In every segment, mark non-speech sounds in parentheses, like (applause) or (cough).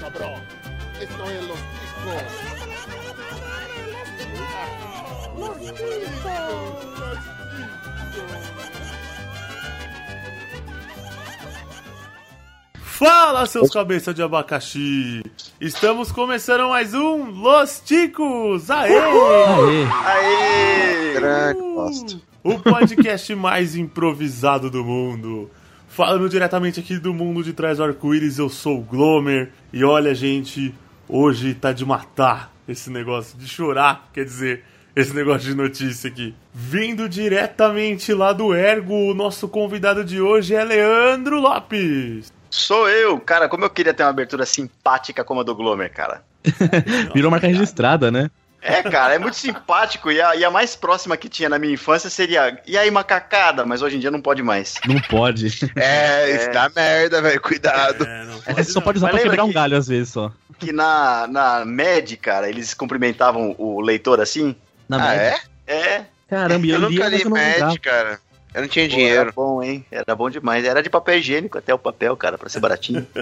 cabrón. Esto es los ticos. Los ticos. Fala, seus cabeças de abacaxi! Estamos começando mais um Los Ticos! Aê! Aê! Aê! Caraca, bosta. O podcast mais improvisado do mundo. Falando diretamente aqui do mundo de trás do arco-íris, eu sou o Glomer. E olha, gente, hoje tá de matar esse negócio, de chorar, quer dizer, esse negócio de notícia aqui. Vindo diretamente lá do Ergo, o nosso convidado de hoje é Leandro Lopes. Sou eu, cara. Como eu queria ter uma abertura simpática como a do Glomer, cara. (laughs) Virou marca registrada, né? É, cara, é muito simpático. E a, e a mais próxima que tinha na minha infância seria. E aí, macacada? Mas hoje em dia não pode mais. Não pode. É, isso dá merda, velho. Cuidado. É, não você só não. pode usar Mas pra quebrar um que- galho às vezes só. Que na, na MED, cara, eles cumprimentavam o leitor assim. Na Ah, média. é? É. Caramba, eu, Eu nunca li lembrava. Mad, cara. Eu não tinha Pô, dinheiro. Era bom, hein? Era bom demais. Era de papel higiênico até o papel, cara, pra ser baratinho. (laughs)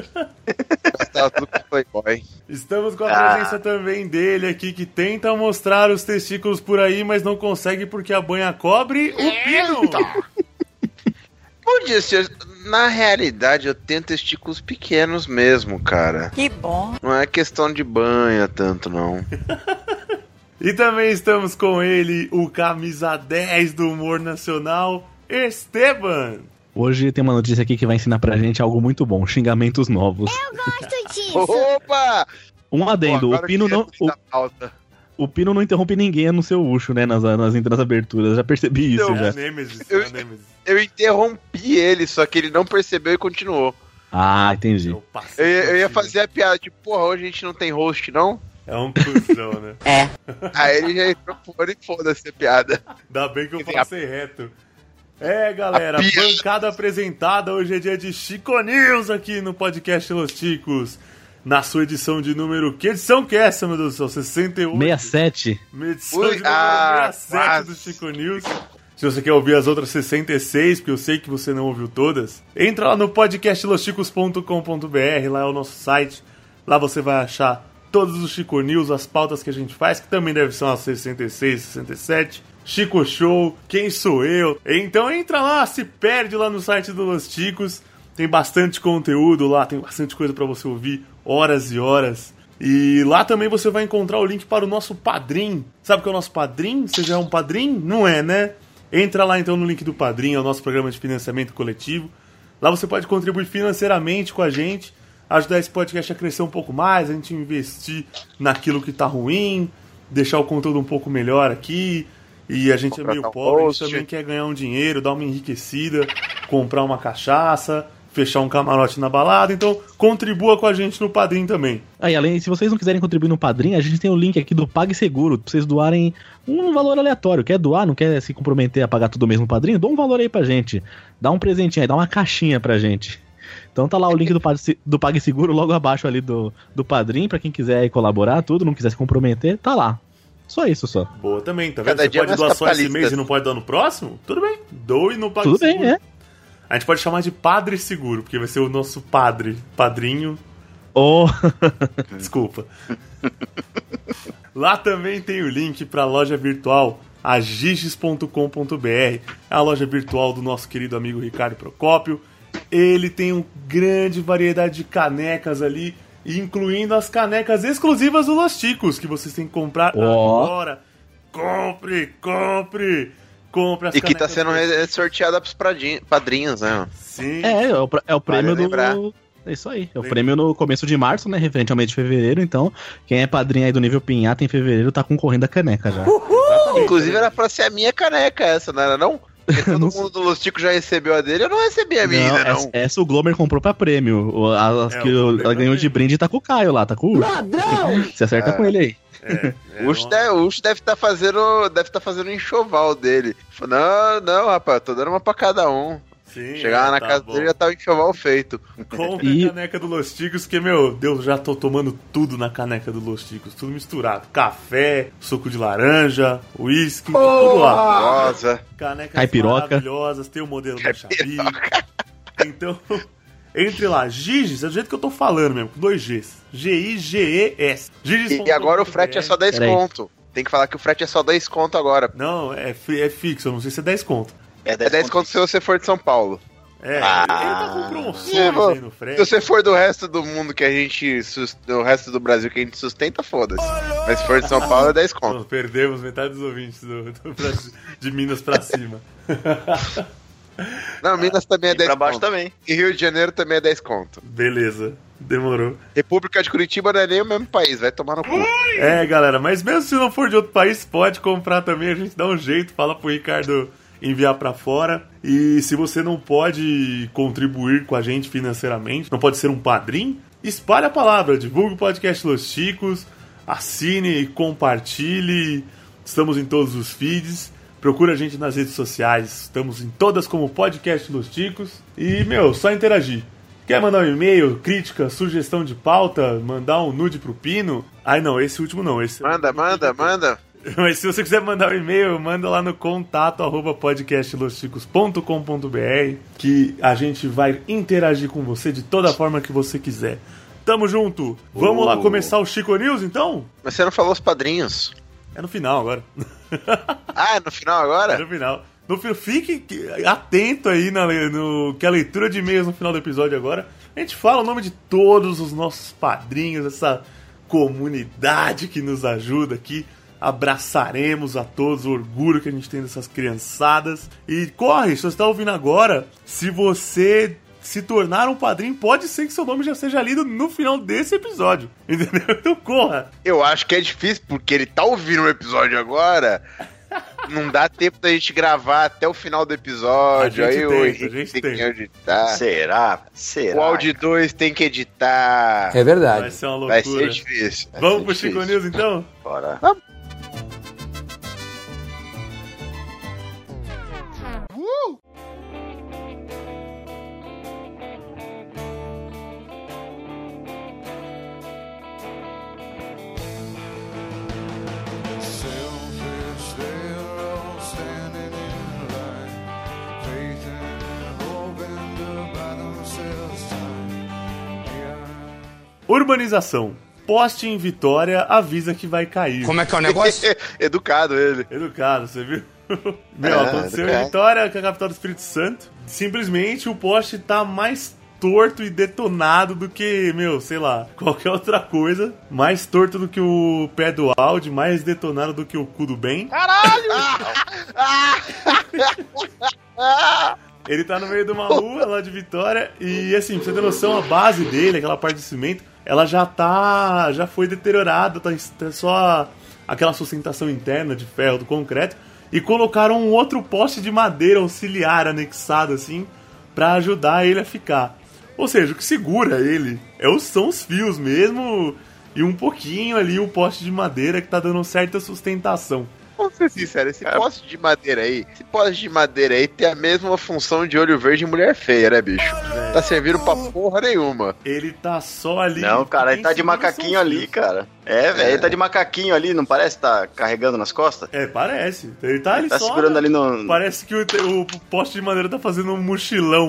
Estamos com a Ah. presença também dele aqui, que tenta mostrar os testículos por aí, mas não consegue porque a banha cobre o pino. (laughs) Bom dia, senhor. Na realidade, eu tenho testículos pequenos mesmo, cara. Que bom. Não é questão de banha tanto, não. (laughs) E também estamos com ele, o camisa 10 do humor nacional, Esteban. Hoje tem uma notícia aqui que vai ensinar pra gente algo muito bom: xingamentos novos. Gosto disso. (laughs) Opa! Um adendo: Pô, o Pino não. é O, o Pino não interrompe ninguém no seu ucho, né? Nas, nas, nas aberturas. Já percebi isso Não, já. É Nemesis, é Eu-. Eu interrompi ele, só que ele não percebeu e continuou. Ah, entendi. Eu, Eu, ia- eu ia fazer a piada, tipo, porra, hoje a gente não tem host, não? É um cuzão, né? (laughs) Aí ele já entrou fora e foda-se a piada. Ainda bem que eu passei reto. É, galera, bancada apresentada. Hoje é dia de Chico News aqui no podcast Los Ticos. Na sua edição de número. Que edição que é essa, meu Deus do céu? 68? 67. Edição Ui, de número ah, 67 quase. do Chico News. Se você quer ouvir as outras 66, porque eu sei que você não ouviu todas, entra lá no podcastlosticos.com.br, lá é o nosso site. Lá você vai achar todos os Chico News, as pautas que a gente faz, que também devem ser umas 66, 67. Chico Show, quem sou eu? Então entra lá, se perde lá no site do Los Ticos. Tem bastante conteúdo lá, tem bastante coisa pra você ouvir, horas e horas. E lá também você vai encontrar o link para o nosso padrim. Sabe o que é o nosso padrim? Você já é um padrim? Não é, né? Entra lá então no link do padrim, é o nosso programa de financiamento coletivo. Lá você pode contribuir financeiramente com a gente, ajudar esse podcast a crescer um pouco mais, a gente investir naquilo que tá ruim, deixar o conteúdo um pouco melhor aqui. E a gente é meio um pobre, a gente também quer ganhar um dinheiro, dar uma enriquecida, comprar uma cachaça, fechar um camarote na balada. Então contribua com a gente no padrim também. Aí, além, se vocês não quiserem contribuir no padrinho, a gente tem o link aqui do PagSeguro, pra vocês doarem um valor aleatório. Quer doar, não quer se comprometer a pagar tudo mesmo no padrinho? Dá um valor aí pra gente. Dá um presentinho aí, dá uma caixinha pra gente. Então tá lá o link do, do PagSeguro logo abaixo ali do, do padrinho, pra quem quiser colaborar, tudo, não quiser se comprometer, tá lá. Só isso só. Boa também, tá vendo? Cada Você dia pode doar só esse mês e não pode doar no próximo? Tudo bem. Doe no Tudo bem, PagSeguro. é. A gente pode chamar de Padre Seguro, porque vai ser o nosso padre, padrinho. Oh, (laughs) Desculpa. Lá também tem o link para a loja virtual agiges.com.br, é a loja virtual do nosso querido amigo Ricardo Procópio. Ele tem uma grande variedade de canecas ali, incluindo as canecas exclusivas do Los Ticos, que vocês têm que comprar Ó. agora. Compre, compre, compre as E que tá canecas sendo do sorteada pros padrinhos, né? Sim. é, é o, é o prêmio lembrar. do. É isso aí. É o Lembra. prêmio no começo de março, né? Referente ao mês de fevereiro. Então, quem é padrinho aí do nível Pinhata em fevereiro tá concorrendo a caneca já. Inclusive era pra ser a minha caneca essa, não era não? (laughs) Todo Não mundo do Los Ticos já recebeu a dele, eu não recebi a minha Não, ainda, essa, não. essa o Glomer comprou pra prêmio. As É, que o ela ganhou de brinde tá com o Caio lá, tá com o Urso. (laughs) Você acerta É. com ele aí. É, é (laughs) O Ucho uma- deve, estar fazendo, deve tá fazendo enxoval dele. Não, não, rapaz, tô dando uma pra cada um. Sim, Chegar lá na tá casa bom. dele já tava enxoval feito. Compre E- (laughs) a caneca do Los Ticos, que, meu Deus, já tô tomando tudo na caneca do Los Ticos. Tudo misturado. Café, suco de laranja, uísque, tudo lá. Nossa. Canecas Caipiroca. maravilhosas, tem o modelo da Xabi. Então, (laughs) Entre lá, Giges, é do jeito que eu tô falando mesmo, com dois Gs. G-I-G-E-S. E, e agora o frete é só 10 Peraí. conto. Tem que falar que o frete é só 10 conto agora. Não, é, é fixo, eu não sei se é 10 conto. É É 10 conto se você for de São Paulo. É, Ah. ele tá com promoções Se aí no Se frete. você for do resto do mundo que a gente. Do resto do Brasil que a gente sustenta, foda-se. Mas se for de São Paulo, é 10 conto. Pô, perdemos metade dos ouvintes do, do Brasil- de Minas pra cima. Não, Minas também é E 10 pra baixo conto. também. E Rio de Janeiro também é 10 conto. Beleza, demorou. República de Curitiba não é nem o mesmo país, vai tomar no cu. É, galera, mas mesmo se não for de outro país, pode comprar também, a gente dá um jeito, fala pro Ricardo enviar pra fora. E se você não pode contribuir com a gente financeiramente, não pode ser um padrinho, espalhe a palavra, divulgue o podcast Los Chicos, assine compartilhe. Estamos em todos os feeds. Procura a gente nas redes sociais. Estamos em todas como Podcast Los Chicos. E, meu, só interagir. Quer mandar um e-mail, crítica, sugestão de pauta, mandar um nude pro Pino? Ai não, esse último não. Esse Manda, manda, manda. (laughs) Mas se você quiser mandar um e-mail, manda lá no contato arroba podcastlosticos.com.br que a gente vai interagir com você de toda forma que você quiser. Tamo junto! Vamos lá começar o Chico News então? Mas você não falou os padrinhos. É no final agora. (laughs) Ah, é no final É agora? no final. No, fi- fique que- atento aí na, no, que a leitura de e-mails no final do episódio agora. A gente fala o nome de todos os nossos padrinhos, essa comunidade que nos ajuda aqui. Abraçaremos a todos o orgulho que a gente tem dessas criançadas. E corre, se você está ouvindo agora, se você se tornar um padrinho, pode ser que seu nome já seja lido no final desse episódio. (laughs) Entendeu? Então corra. Eu acho que é difícil, porque ele tá ouvindo o episódio agora. Não dá tempo da gente gravar até o final do episódio. A gente Aí o tenta, a Henrique gente tem que editar. Será? Será? O áudio 2 tem que editar. É verdade. Vai ser uma Vai loucura. ser difícil. vai Vamos ser pro Chico difícil. News então? Bora. Selfish, Urbanização. Poste em Vitória avisa que vai cair. Como é que é o negócio? (laughs) Educado ele. Educado, você viu? (laughs) Meu, É, aconteceu em educado. Vitória, que é a capital do Espírito Santo. Simplesmente o poste tá mais torto e detonado do que, meu, sei lá, qualquer outra coisa. Mais torto do que o pé do Audi, mais detonado do que o cu do bem. (laughs) Ele tá no meio de uma rua lá de Vitória e assim, pra você ter noção, a base dele, aquela parte de cimento, ela já tá. já foi deteriorada, tá tá só aquela sustentação interna de ferro do concreto. E colocaram um outro poste de madeira auxiliar anexado assim pra ajudar ele a ficar. Ou seja, o que segura ele é são os fios mesmo e um pouquinho ali o poste de madeira que tá dando certa sustentação. Vamos ser sincero, esse poste de madeira aí, esse poste de madeira aí tem a mesma função de olho verde em mulher feia, né, bicho? Tá servindo pra porra nenhuma. Ele tá só ali. Não, cara, ele tá de macaquinho ali, cara. É, velho, ele tá de macaquinho ali, não parece que tá carregando nas costas? É, parece. Ele tá ali Tá só. segurando ali no. Parece que o, o poste de madeira tá fazendo um mochilão.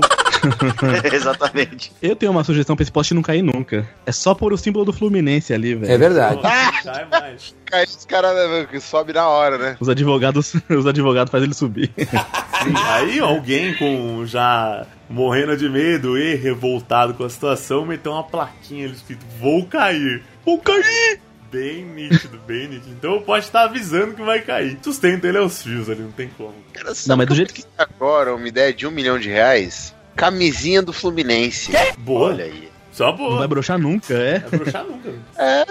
(laughs) Exatamente. Eu tenho uma sugestão pra esse poste não cair nunca. É só pôr o símbolo do Fluminense ali, velho. É verdade. Cai mais. (laughs) Cai os caras né, sobe na hora, né? Os advogados, (laughs) os advogados fazem ele subir. Sim, aí alguém com já morrendo de medo e revoltado com a situação meteu uma plaquinha ali escrito: Vou cair. Vou cair! Bem nítido, bem nítido. Então o poste tá avisando que vai cair. Sustenta ele aos fios ali, não tem como. Cara, Não, mas do jeito que- pensei Agora, uma ideia de um milhão de reais. Camisinha do Fluminense. Boa. Olha aí. Só Não vai boa. broxar nunca, é. Vai broxar nunca. (laughs) É,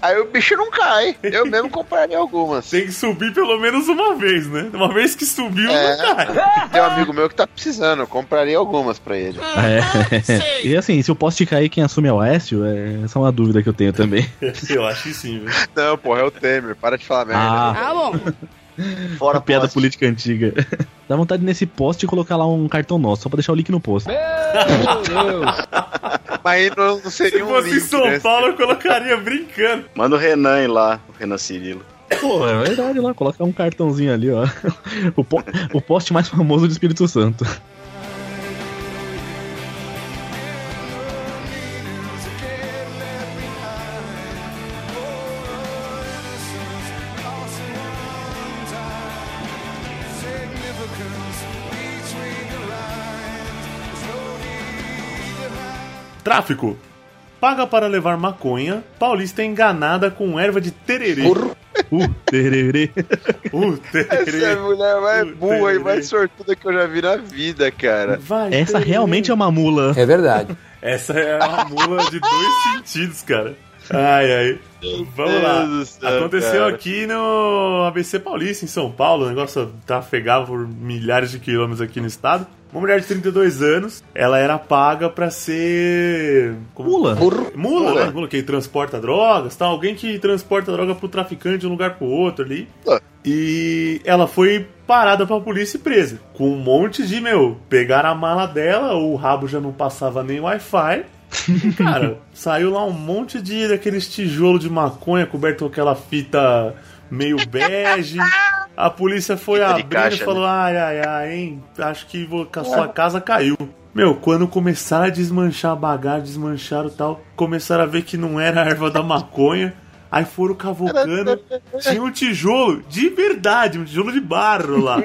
aí o bicho não cai. Eu mesmo compraria algumas. Tem que subir pelo menos uma vez, né? Uma vez que subiu, É. não cai. (laughs) Tem um amigo meu que tá precisando, eu compraria algumas pra ele. É. (laughs) E assim, se o poste cair, quem assume é o Aécio? É essa é uma dúvida que eu tenho também. Eu acho que sim, viu? Não, porra, é o Temer, para de falar merda. Ah, Fora piada poste. política antiga. (laughs) Dá vontade nesse poste de colocar lá um cartão nosso, só pra deixar o link no post. (laughs) Mas aí não, não Se seria um fosse em link, São né? Paulo, eu colocaria brincando. Manda o Renan ir lá, o Renan Cirilo. Pô, é verdade lá, colocar um cartãozinho ali, ó. (laughs) O, po- o poste mais famoso do Espírito Santo. Tráfico. Paga para levar maconha. Paulista é enganada com erva de tererê. Uh, tererê. (laughs) Uh, tererê. Essa é a mulher mais Puta burra e merda. mais sortuda que eu já vi na vida, cara. Vai, Essa tererê. realmente é uma mula. É verdade. Essa é uma mula de dois sentidos, cara. Ai, ai. Vamos Deus lá. céu, Aconteceu cara. aqui no ABC Paulista, em São Paulo. O negócio trafegava por milhares de quilômetros aqui no estado. Uma mulher de 32 anos, ela era paga pra ser. como- Mula. Mula, né? Mula que transporta drogas, tá? Alguém que transporta droga pro traficante de um lugar pro outro ali. Ah. E ela foi parada pela polícia e presa. Com um monte de, meu, pegaram a mala dela, o rabo já não passava nem Wi-Fi. (laughs) Cara, saiu lá um monte de daqueles tijolos de maconha coberto com aquela fita meio bege. A polícia foi Fita abrindo caixa, e falou: ai, ai, ai, hein? Acho que a sua casa caiu. Meu, quando começaram a desmanchar a bagagem, desmancharam tal, começaram a ver que não era a erva da maconha. Aí foram cavocando. Tinha um tijolo de verdade, um tijolo de barro lá.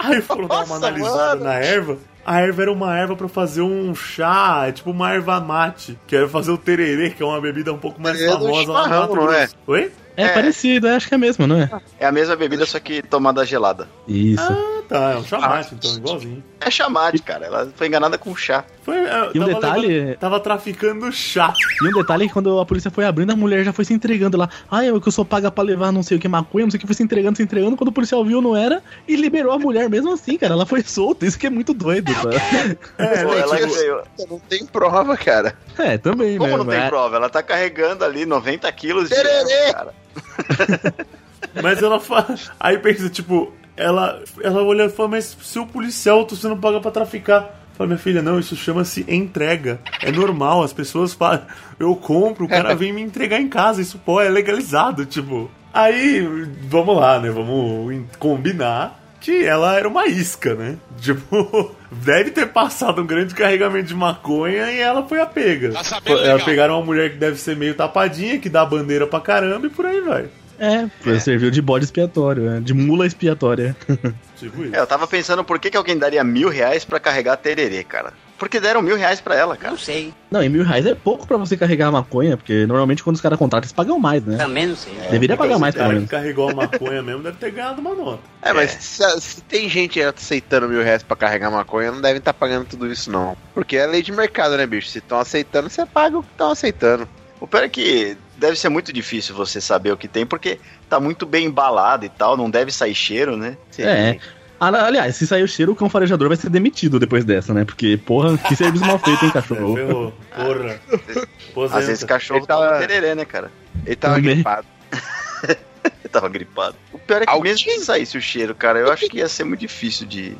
Aí foram dar uma analisada mano. na erva. A erva era uma erva pra fazer um chá, é tipo uma erva mate, que era fazer o tererê, que é uma bebida um pouco mais do famosa lá no Mato não é? Oi? É, É. parecido, acho que é mesmo, não é? É a mesma bebida, só que tomada gelada. Isso. Ah, tá, é um chá mate, então, igualzinho. É chamate, cara. Ela foi enganada com chá. Foi, é, E um detalhe- levando- tava traficando chá. E um detalhe é que quando a polícia foi abrindo, a mulher já foi se entregando lá. Ah, eu que eu sou paga pra levar não sei o que maconha, não sei o que, foi se entregando, se entregando. Quando o policial viu, não era. E liberou a mulher mesmo assim, cara. Ela foi solta. Isso que é muito doido, (laughs) tá? É, Pô, né, ela tipo, ganhou. Não tem prova, cara. É, também, Como né? não tem Mas- prova? Ela tá carregando ali 90 quilos de erva, cara. (laughs) Mas ela fala. Aí pensa, tipo, ela, ela olha e fala, mas se o policial você não paga pra traficar. Fala, minha filha, não, isso chama-se entrega. É normal, as pessoas falam, eu compro, o cara (laughs) vem me entregar em casa, isso pô, é legalizado, tipo. Aí, vamos lá, né? Vamos combinar que ela era uma isca, né? (laughs) Tipo, deve ter passado um grande carregamento de maconha e ela foi a pega. Ela pegaram uma mulher que deve ser meio tapadinha, que dá bandeira pra caramba e por aí vai. É, serviu de bode expiatório, é, de mula expiatória. (laughs) Tipo isso. É, eu tava pensando por que, que alguém daria mil reais pra carregar tererê, cara. Porque deram mil reais pra ela, cara. Não, e mil reais é pouco pra você carregar a maconha, porque normalmente quando os caras contratam, eles pagam mais, né? Também não sei. Deveria pagar mais, O pelo menos. carregou a maconha mesmo deve ter ganhado uma nota. É, mas Se, se tem gente aceitando mil reais pra carregar maconha, não devem estar pagando tudo isso, não. Porque é lei de mercado, né, bicho? Se estão aceitando, você paga o que estão aceitando. O pior é que deve ser muito difícil você saber o que tem, porque tá muito bem embalado e tal, não deve sair cheiro, né? É. Ah, Aliás, se sair o cheiro, o cão farejador vai ser demitido depois dessa, né? Porque, porra, que serviço mal feito, hein, cachorro? Ferrou. Porra. Aposenta. Às vezes cachorro Ele tava- tererê, né, cara? Ele tava Também. gripado. Ele (laughs) tava gripado. O pior é que Alguém- mesmo que saísse o cheiro, cara, eu acho que ia ser muito difícil de...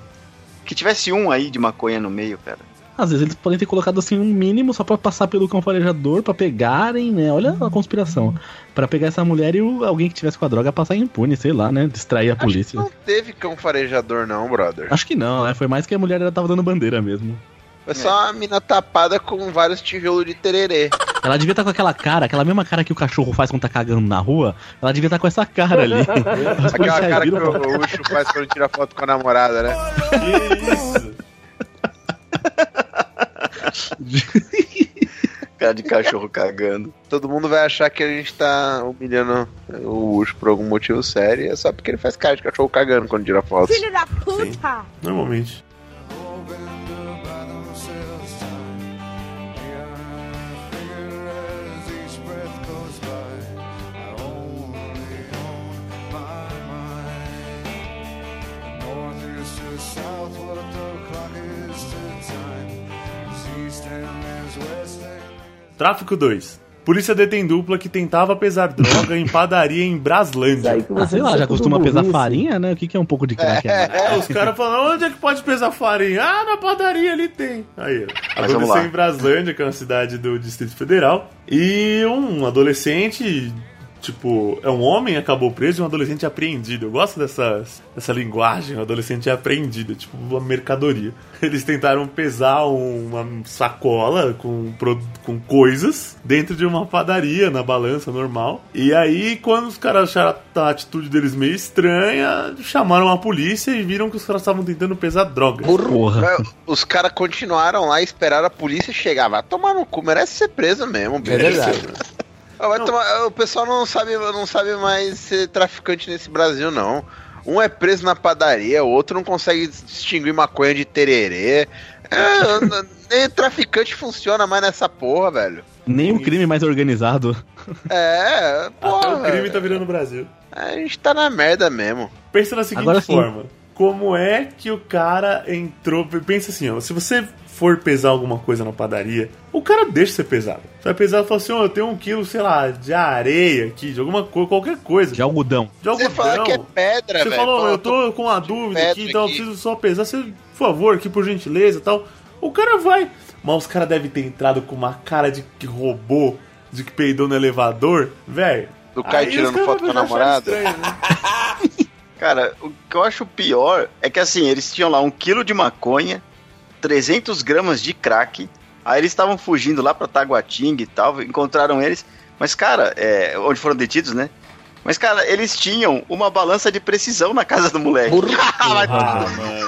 Que tivesse um aí de maconha no meio, cara. Às vezes eles podem ter colocado assim um mínimo só pra passar pelo cão farejador, pra pegarem, né? Olha a conspiração. Pra pegar essa mulher e o- alguém que tivesse com a droga passar impune, sei lá, né? Distrair a polícia. Não teve cão farejador, não, brother. Acho que não, né? Foi mais que a mulher ela tava dando bandeira mesmo. Foi só uma mina tapada com vários tijolos de tererê. Ela devia estar com aquela cara, aquela mesma cara que o cachorro faz quando tá cagando na rua. Ela devia estar com essa cara ali. (laughs) Aquela cara que o Ucho faz quando tira foto com a namorada, né? Que (laughs) isso? (laughs) (laughs) Cara de cachorro cagando. Todo mundo vai achar que a gente tá humilhando o Ucho por algum motivo sério. e É só porque ele faz cara de cachorro cagando quando tira foto. Filho da puta! Normalmente. Tráfico 2. Polícia detém dupla que tentava pesar droga em padaria em Braslândia. Ah, sei lá, já costuma pesar farinha, né? O que, que é um pouco de crack? né? É, os caras falam, onde é que pode pesar farinha? Ah, na padaria ali tem. Aí, ó. Mas aconteceu em Braslândia, que é uma cidade do Distrito Federal. E um adolescente Tipo, é um homem acabou preso e um adolescente apreendido. Eu gosto dessa, dessa linguagem, um adolescente apreendido, tipo uma mercadoria. Eles tentaram pesar uma sacola com, com coisas dentro de uma padaria na balança normal. E aí, quando os caras acharam a atitude deles meio estranha, chamaram a polícia e viram que os caras estavam tentando pesar drogas. Porra. É, Os caras continuaram lá e esperaram a polícia chegar. Vai tomar no cu, merece ser preso mesmo, bicho. É verdade. Vai tomar- o pessoal não sabe, não sabe mais ser traficante nesse Brasil, não. Um é preso na padaria, o outro não consegue distinguir maconha de tererê. É, (laughs) nem traficante funciona mais nessa porra, velho. Nem o crime mais organizado. É, porra. Até o crime tá virando o Brasil. A gente tá na merda mesmo. Pensa na seguinte Agora sim. forma: como é que o cara entrou? Pensa assim, ó, se você for pesar alguma coisa na padaria, o cara deixa ser pesado. Você vai pesar e fala assim: ó, eu tenho um quilo, sei lá, de areia aqui, de alguma coisa, qualquer coisa. De algodão. De Você algodão. fala que é pedra, Você velho. falou, eu tô com uma dúvida aqui, então eu aqui. preciso só pesar. Você, por favor, aqui por gentileza e tal. O cara vai. Mas os caras devem ter entrado com uma cara de que roubou, de que peidou no elevador, velho. Do Caio Aí tirando foto com a namorada. estranho, né? (laughs) Cara, o que eu acho pior é que assim, eles tinham lá um quilo de maconha, 300 gramas de crack, aí eles estavam fugindo lá pra Taguatinga e tal, encontraram eles, mas cara, é, onde foram detidos, né? Mas cara, eles tinham uma balança de precisão na casa do moleque. (laughs) Ah, mano.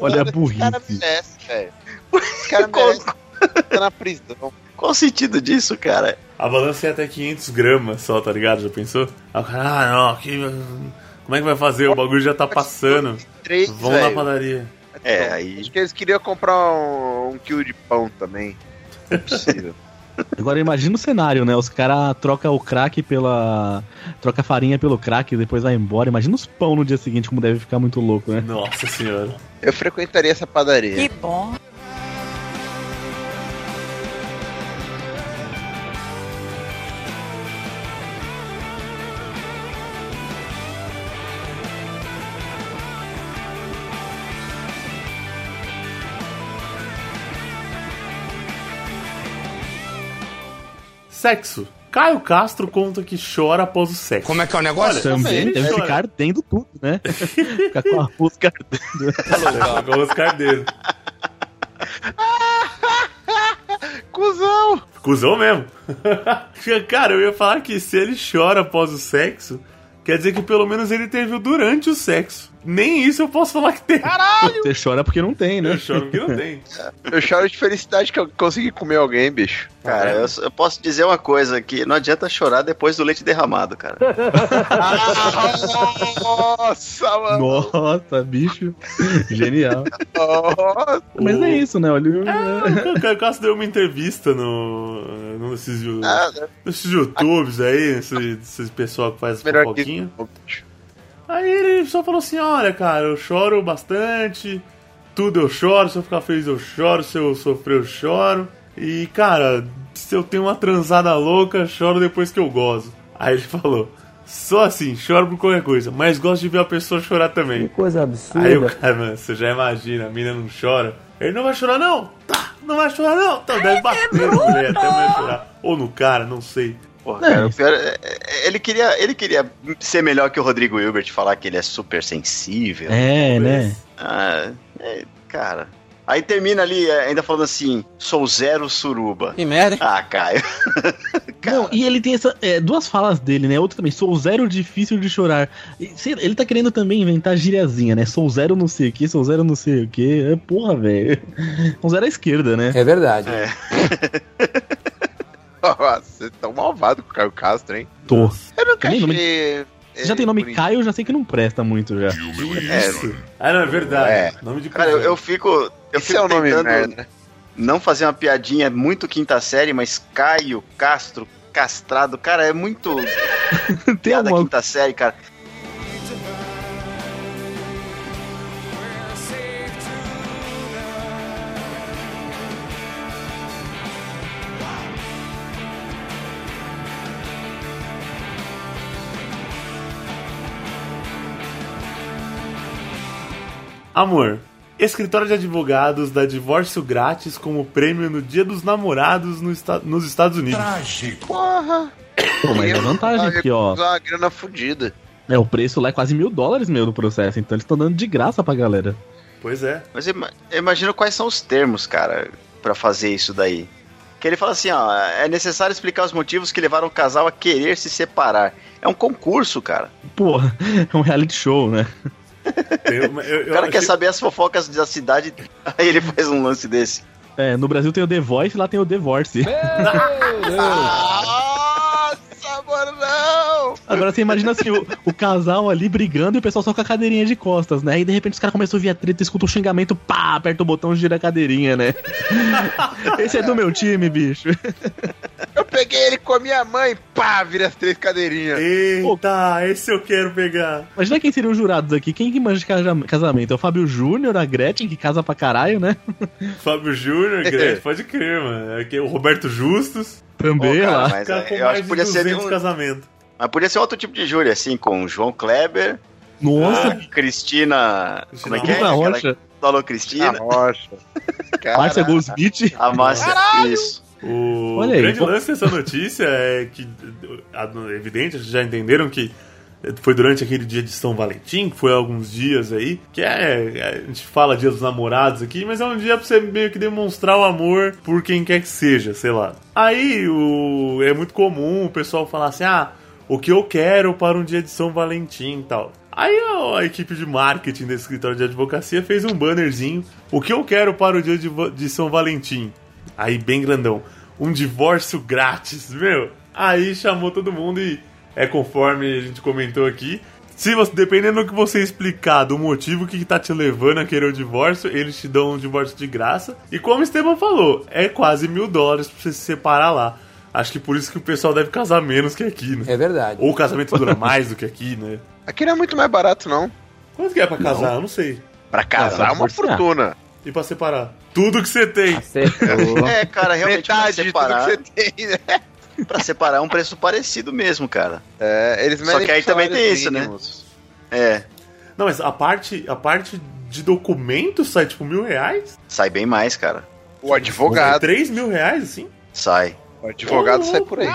Olha a burrice. merecem, velho. (laughs) Os caras Qual- merecem estar na prisão. Qual o sentido disso, cara? A balança é até 500 gramas só, tá ligado? Já pensou? Aí o cara, ah, não, aqui. Como é que vai fazer? O bagulho já tá passando. Três, Vão na velho. padaria. É, aí. Acho que eles queriam comprar um, um quilo de pão também. Não é possível. (laughs) Agora imagina o cenário, né? Os caras trocam o crack pela. Troca a farinha pelo crack e depois vai embora. Imagina os pão no dia seguinte, como deve ficar muito louco, né? Nossa senhora. Eu frequentaria essa padaria. Que bom. Sexo. Caio Castro conta que chora após o sexo. Como é que é o negócio? Também ele deve chora. ficar ardendo tudo, né? (laughs) Ficar com a música ardendo. Igual os cardeiros. Cusão! Cusão mesmo. (laughs) Cara, eu ia falar que se ele chora após o sexo, quer dizer que pelo menos ele teve o durante o sexo. Nem isso eu posso falar que tem. Você chora porque não tem, né? Eu choro porque não tem. (laughs) Eu choro de felicidade que eu consegui comer alguém, bicho. Cara, eu, eu posso dizer uma coisa que não adianta chorar depois do leite derramado, cara. Nossa, mano! Nossa, bicho. Genial. Nossa. Mas é isso, né? Olha. O Caio Castro deu uma entrevista no, no nesses, Nada. nesses YouTubes aí, esse, esse pessoal que faz Melhor fofoquinha. que. Aí ele só falou assim: olha, cara, eu choro bastante, tudo eu choro, se eu ficar feliz eu choro, se eu sofrer eu choro. E, cara, se eu tenho uma transada louca, choro depois que eu gozo. Aí ele falou: só assim, choro por qualquer coisa, mas gosto de ver a pessoa chorar também. Coisa absurda. Aí o cara, mano, você já imagina, a mina não chora. Ele não vai chorar, não? Tá, não vai chorar, não? Então deve bater na mulher até mulher chorar. Ou no cara, não sei. Porra, cara, o pior é- é- ele, queria, ele queria ser melhor que o Rodrigo Hilbert, falar que ele é super sensível. É, né? Ah, é, cara. Aí termina ali é, ainda falando assim: sou zero suruba. Que merda, hein? Ah, Caio. (laughs) Não, e ele tem essa, é, duas falas dele, né? Outra também, sou zero difícil de chorar. E, ele tá querendo também inventar gíriazinha, né? Sou zero não sei o que, sou zero não sei o que. É, porra, velho. (laughs) Um zero à esquerda, né? É verdade. É. (laughs) Nossa, você tá malvado com o Caio Castro, hein? Tô. Eu nunca Tem nome- achei... Se já tem nome bonito. Caio, eu já sei que não presta muito já. Isso. Ah, não, é verdade. É. Nome de Cara, eu, eu fico. Eu Esse fico é o nome tentando merda, não fazer uma piadinha muito quinta série, mas Caio, Castro, Castrado, cara, é muito (laughs) tem piada uma, quinta série, cara. Amor, escritório de advogados dá divórcio grátis como prêmio no Dia dos Namorados no esta- nos Estados Unidos. Porra! Pô, mas é vantagem aqui, ó. Uma grana fodida. É, o preço lá é quase mil dólares meu no processo, então eles estão dando de graça pra galera. Pois é. Mas ima- eu imagino quais são os termos, cara, pra fazer isso daí. Que ele fala assim, ó, é necessário explicar os motivos que levaram o casal a querer se separar. É um concurso, cara. Pô, (laughs) é um reality show, né? Eu, eu, eu O cara quer achei- saber as fofocas da cidade, aí ele faz um lance desse. É, no Brasil tem o The Voice e lá tem o Divorce. Nossa, (laughs) mano, não! Agora você imagina assim, o, o casal ali brigando e o pessoal só com a cadeirinha de costas, né? E de repente os caras começam a ouvir a treta, escuta o xingamento, pá, aperta o botão, gira a cadeirinha, né? Esse é do meu time, bicho. Eu peguei ele com a minha mãe, pá, vira as três cadeirinhas. Eita, esse eu quero pegar. Imagina quem seriam os jurados aqui. Quem que manja de casa- casamento? É o Fábio Júnior, a Gretchen, que casa pra caralho, né? Fábio Júnior, Gretchen, (laughs) pode crer, mano. Aqui, o Roberto Justus. Também, Pô, cara, lá. mas cara é, eu acho que podia ser 200 um, casamentos. mas podia ser outro tipo de júri, assim, com João Kleber, Nossa, Cristina, como é que é? Aquela- Rocha, Falou Na Cristina, rocha. Márcia Goldsmith. a Márcia, isso. O Olha aí, grande lance dessa notícia é que, evidente, já entenderam que foi durante aquele dia de São Valentim, que foi alguns dias aí, que é, a gente fala dia dos namorados aqui, mas é um dia pra você meio que demonstrar o amor por quem quer que seja, sei lá. Aí o, é muito comum o pessoal falar assim, ah, o que eu quero para um dia de São Valentim e tal. Aí a, a equipe de marketing desse escritório de advocacia fez um bannerzinho, o que eu quero para o dia de, de São Valentim. Aí, bem grandão. Um divórcio grátis, (laughs) meu. Aí chamou todo mundo e é conforme a gente comentou aqui. Se você, dependendo do que você explicar do motivo que tá te levando a querer o divórcio, eles te dão um divórcio de graça. E como o Esteban falou, é quase mil dólares pra você se separar lá. Acho que por isso que o pessoal deve casar menos que aqui, né? É verdade. Ou o casamento dura mais do que aqui, né? Aqui não é muito mais barato, não. Quanto que é pra casar? Eu não sei. Pra casar é uma fortuna. E pra separar? Tudo que você tem. Acertou. (laughs) É, cara, realmente pra Metade de tudo que você tem, né? Pra separar é um preço parecido mesmo, cara. É, eles Só que aí também tem isso, né? É, Não, mas a parte, a parte de documento sai tipo mil reais? sai bem mais, cara. O advogado. Três mil reais, assim? Sai. O advogado sai por aí.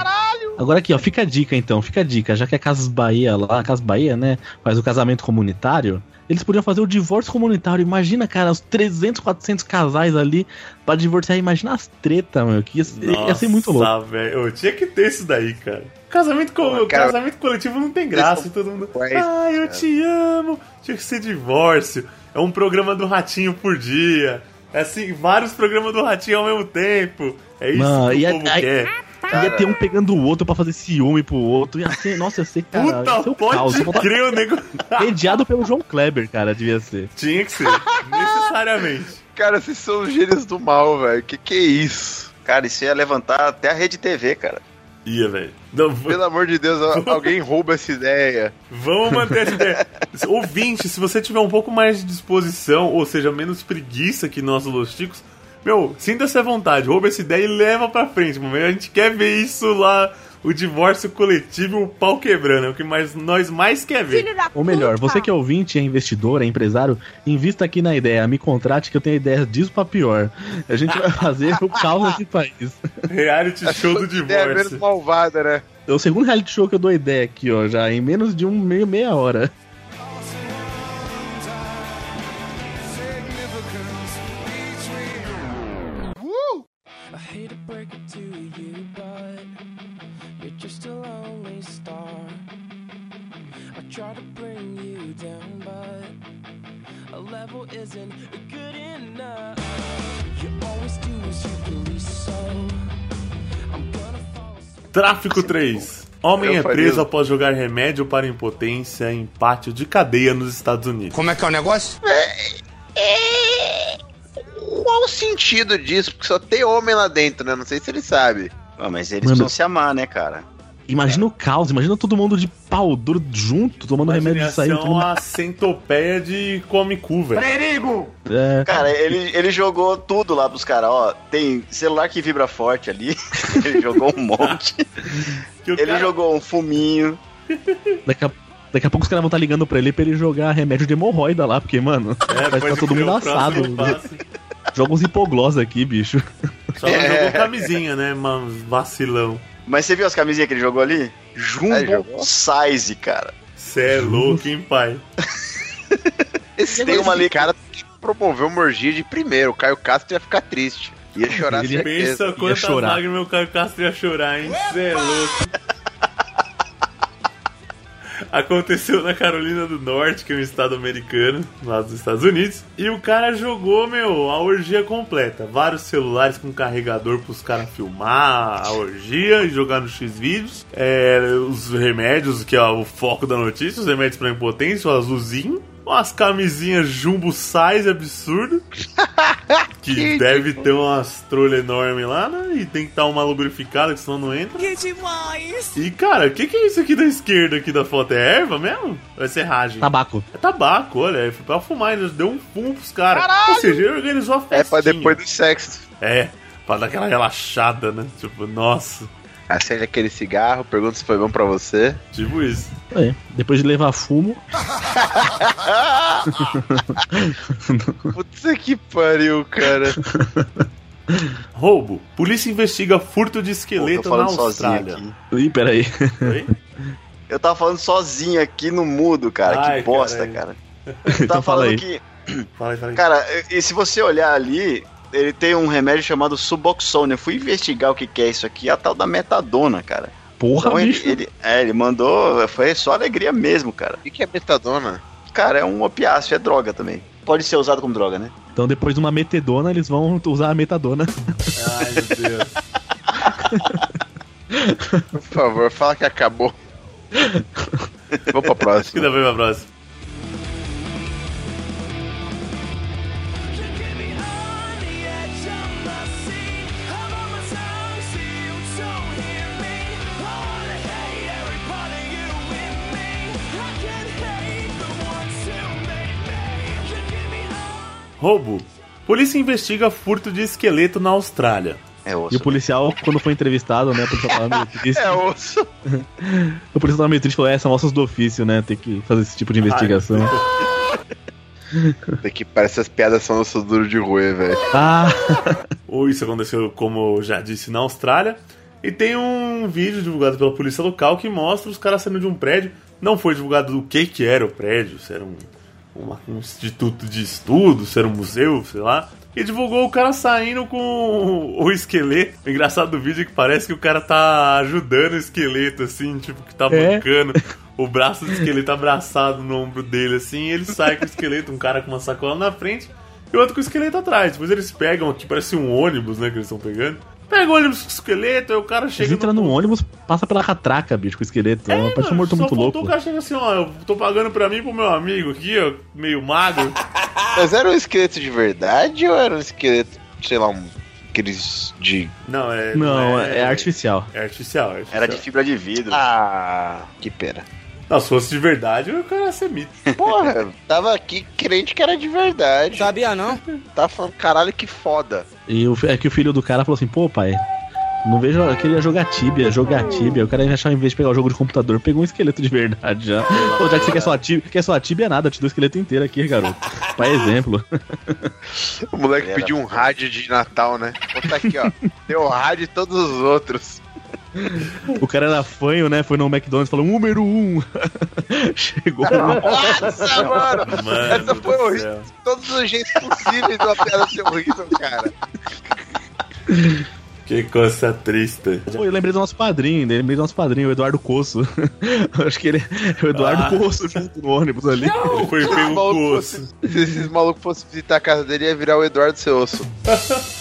Agora aqui, ó, fica a dica então, fica a dica. Já que a Casas Bahia lá, a Casas Bahia, né, faz o casamento comunitário, eles podiam fazer o divórcio comunitário. Imagina, cara, os 300, 400 casais ali pra divorciar. Imagina as tretas, meu, que ia, ser- ia ser muito louco. Nossa, velho. Eu tinha que ter isso daí, cara. Casamento, co cara, casamento coletivo não tem graça. todo mundo. Pois, Ai, eu te amo. Tinha que ser divórcio. É um programa do Ratinho por dia. É assim, vários programas do Ratinho ao mesmo tempo. É isso Mano, que o a- povo a- quer. Ia ter um pegando o outro pra fazer ciúme pro outro. Ia ser, nossa, ia ser, cara, ia Puta, ser o caos. pode Ia botar- crer o nego. (laughs) Mediado pelo João Kleber, cara, devia ser. Tinha que ser. Necessariamente. Cara, vocês são os gênios do mal, velho. Que que é isso? Cara, isso ia levantar até a rede TV, cara. Ia, velho. Não, Pelo amor de Deus, al- alguém rouba essa ideia. Vamos manter essa ideia. Ouvinte, se você tiver um pouco mais de disposição, ou seja, menos preguiça que nós, Los Ticos, meu, sinta-se à vontade, rouba essa ideia e leva pra frente, mano. A gente quer ver isso lá, o divórcio coletivo e o pau quebrando. É o que mais, nós mais quer ver. Filho da Ou melhor, puta. você que é ouvinte, é investidor, é empresário, invista aqui na ideia, me contrate que eu tenho ideia disso pra pior. A gente vai fazer o caos desse (laughs) país. Reality show do (laughs) Ideia menos divórcio. malvada, né? É o segundo reality show que eu dou ideia aqui, ó, já em menos de um meio, meia hora. Tráfico 3. Homem Eu é preso isso. após jogar remédio para impotência em pátio de cadeia nos Estados Unidos. Como é que é o negócio? Qual o sentido disso? Porque só tem homem lá dentro, né? Não sei se ele sabe. Ah, mas eles Mano. precisam se amar, né, cara? Imagina o caos, imagina todo mundo de pau duro junto, tomando remédio de sair. Imaginação a centopeia de come cu, velho. É, Cara, ele, ele jogou tudo lá pros caras, ó. Tem celular que vibra forte ali. (laughs) ele jogou um monte. Que o Ele cara- jogou um fuminho. daqui, a, daqui a pouco os caras vão estar ligando pra ele pra ele jogar remédio de hemorroida lá, porque, mano, É, vai pode ficar todo mundo assado. Joga uns hipoglós aqui, bicho. Só não jogou camisinha, né, mano? Vacilão. Mas você viu as camisinhas que ele jogou ali? Jumbo Ah? Size, cara. Cê é louco, hein, pai? Esse, Tem uma ali- cara promover uma orgia de primeiro. O Caio Castro ia ficar triste. Ia chorar Ele certeza. Pensa quantas lágrimas o Caio Castro ia chorar, hein? Cê é louco. Aconteceu na Carolina do Norte, que é um estado americano, lá dos Estados Unidos. E o cara jogou, meu, a orgia completa. Vários celulares com carregador pros caras filmar a orgia e jogar no X-Vídeos. É, os remédios, que é o foco da notícia, os remédios pra impotência, o azulzinho. Umas camisinhas jumbo size absurdo. (laughs) Que deve ter umas trolhas enormes lá, né? E tem que estar uma lubrificada, que senão não entra. Que demais! E cara, o que, que é isso aqui da esquerda aqui da foto? É erva mesmo? Vai ser ragem. Tabaco. É tabaco, olha, foi pra fumar, ainda deu um fumo pros caras. Ou seja, ele organizou a É festinha. pra depois do sexo. É, pra dar aquela relaxada, né? Tipo, nossa, Acende aquele cigarro, pergunta se foi bom pra você. tipo isso. É, depois de levar fumo, (laughs) Putz que pariu, cara. Roubo. Polícia investiga furto de Pô, esqueleto tô na Austrália. aqui. Ih, peraí. Oi? Eu tava falando sozinho aqui no mudo, cara. Ai, que bosta, caralho. cara. (laughs) Eu Então tava fala falando aí. que, Fala aí, fala aí. cara, e se você olhar ali, ele tem um remédio chamado Suboxone. Eu fui investigar o que, que é isso aqui, é a tal da metadona, cara. Porra, Então ele, ele, é, ele mandou, foi só alegria mesmo, cara. O que, que é metadona? Cara, é um opiáceo, é droga também. Pode ser usado como droga, né? Então depois de uma metedona, eles vão usar a metadona. Ai, meu Deus. Por favor, fala que acabou. (laughs) Vamos pra próxima. Ainda bem pra próxima. Roubo. Polícia investiga furto de esqueleto na Austrália. É E osso. o policial, quando foi entrevistado, né, o policial tava meio (laughs) triste. É osso. (laughs) O policial tava meio triste e falou: é, são ossos do ofício, né? Tem que fazer esse tipo de investigação. Daqui (laughs) parece as piadas são osso duro de roer, velho. Ah, Ou isso aconteceu, como eu já disse, na Austrália. E tem um vídeo divulgado pela polícia local que mostra os caras saindo de um prédio. Não foi divulgado o que que era o prédio, se era um, um instituto de estudo, se era um museu, sei lá. E divulgou o cara saindo com o esqueleto. O engraçado do vídeo é que parece que o cara tá ajudando o esqueleto, assim, tipo, que tá É. bancando. O braço do esqueleto abraçado no ombro dele, assim, e ele sai com o esqueleto, um cara com uma sacola na frente e o outro com o esqueleto atrás. Depois eles pegam aqui, parece um ônibus, né, que eles estão pegando. Pega o ônibus com o esqueleto, aí o cara chega. entram no ônibus, passa pela catraca, bicho, com o esqueleto. É, É, parece um mano, morto só muito louco. O cara chega assim, ó, eu tô pagando pra mim e pro meu amigo aqui, ó, meio magro. (laughs) Mas era um esqueleto de verdade ou era um esqueleto, sei lá, um. aqueles de. Não, é. Não, é, artificial. É artificial, é artificial. Era de fibra de vidro. Ah, que pena. Não, se fosse de verdade, o cara ia ser mito. Porra, tava aqui crente que era de verdade. Sabia não? Tava falando, caralho, que foda. E o, é que o filho do cara falou assim: pô, pai. Não vejo. Eu queria jogar Tibia, jogar Tibia. O cara ia achar, em vez de pegar o jogo de computador, pegou um esqueleto de verdade já. Pô, já que você quer só a Tibia, quer só a Tibia nada, eu te dou o esqueleto inteiro aqui, garoto. Pai, exemplo. O moleque Era pediu um rádio de Natal, né? Vou tá aqui, ó. (laughs) Deu rádio de todos os outros. O cara era fanho, né? Foi no McDonald's e falou: número um. (laughs) Chegou. Nossa, mano! Mano, Essa foi horrível. céu. Todos os jeitos possíveis de uma piada ser horrível, cara. Que coisa triste. Pô, eu lembrei do nosso padrinho, lembrei do nosso padrinho, o Eduardo Coço. (laughs) Acho que ele é o Eduardo Ah. Coço junto no ônibus ali. Ele foi Se pego esses malucos com osso. fossem- Se esses malucos fossem visitar a casa dele, ia virar o Eduardo Seosso. (laughs)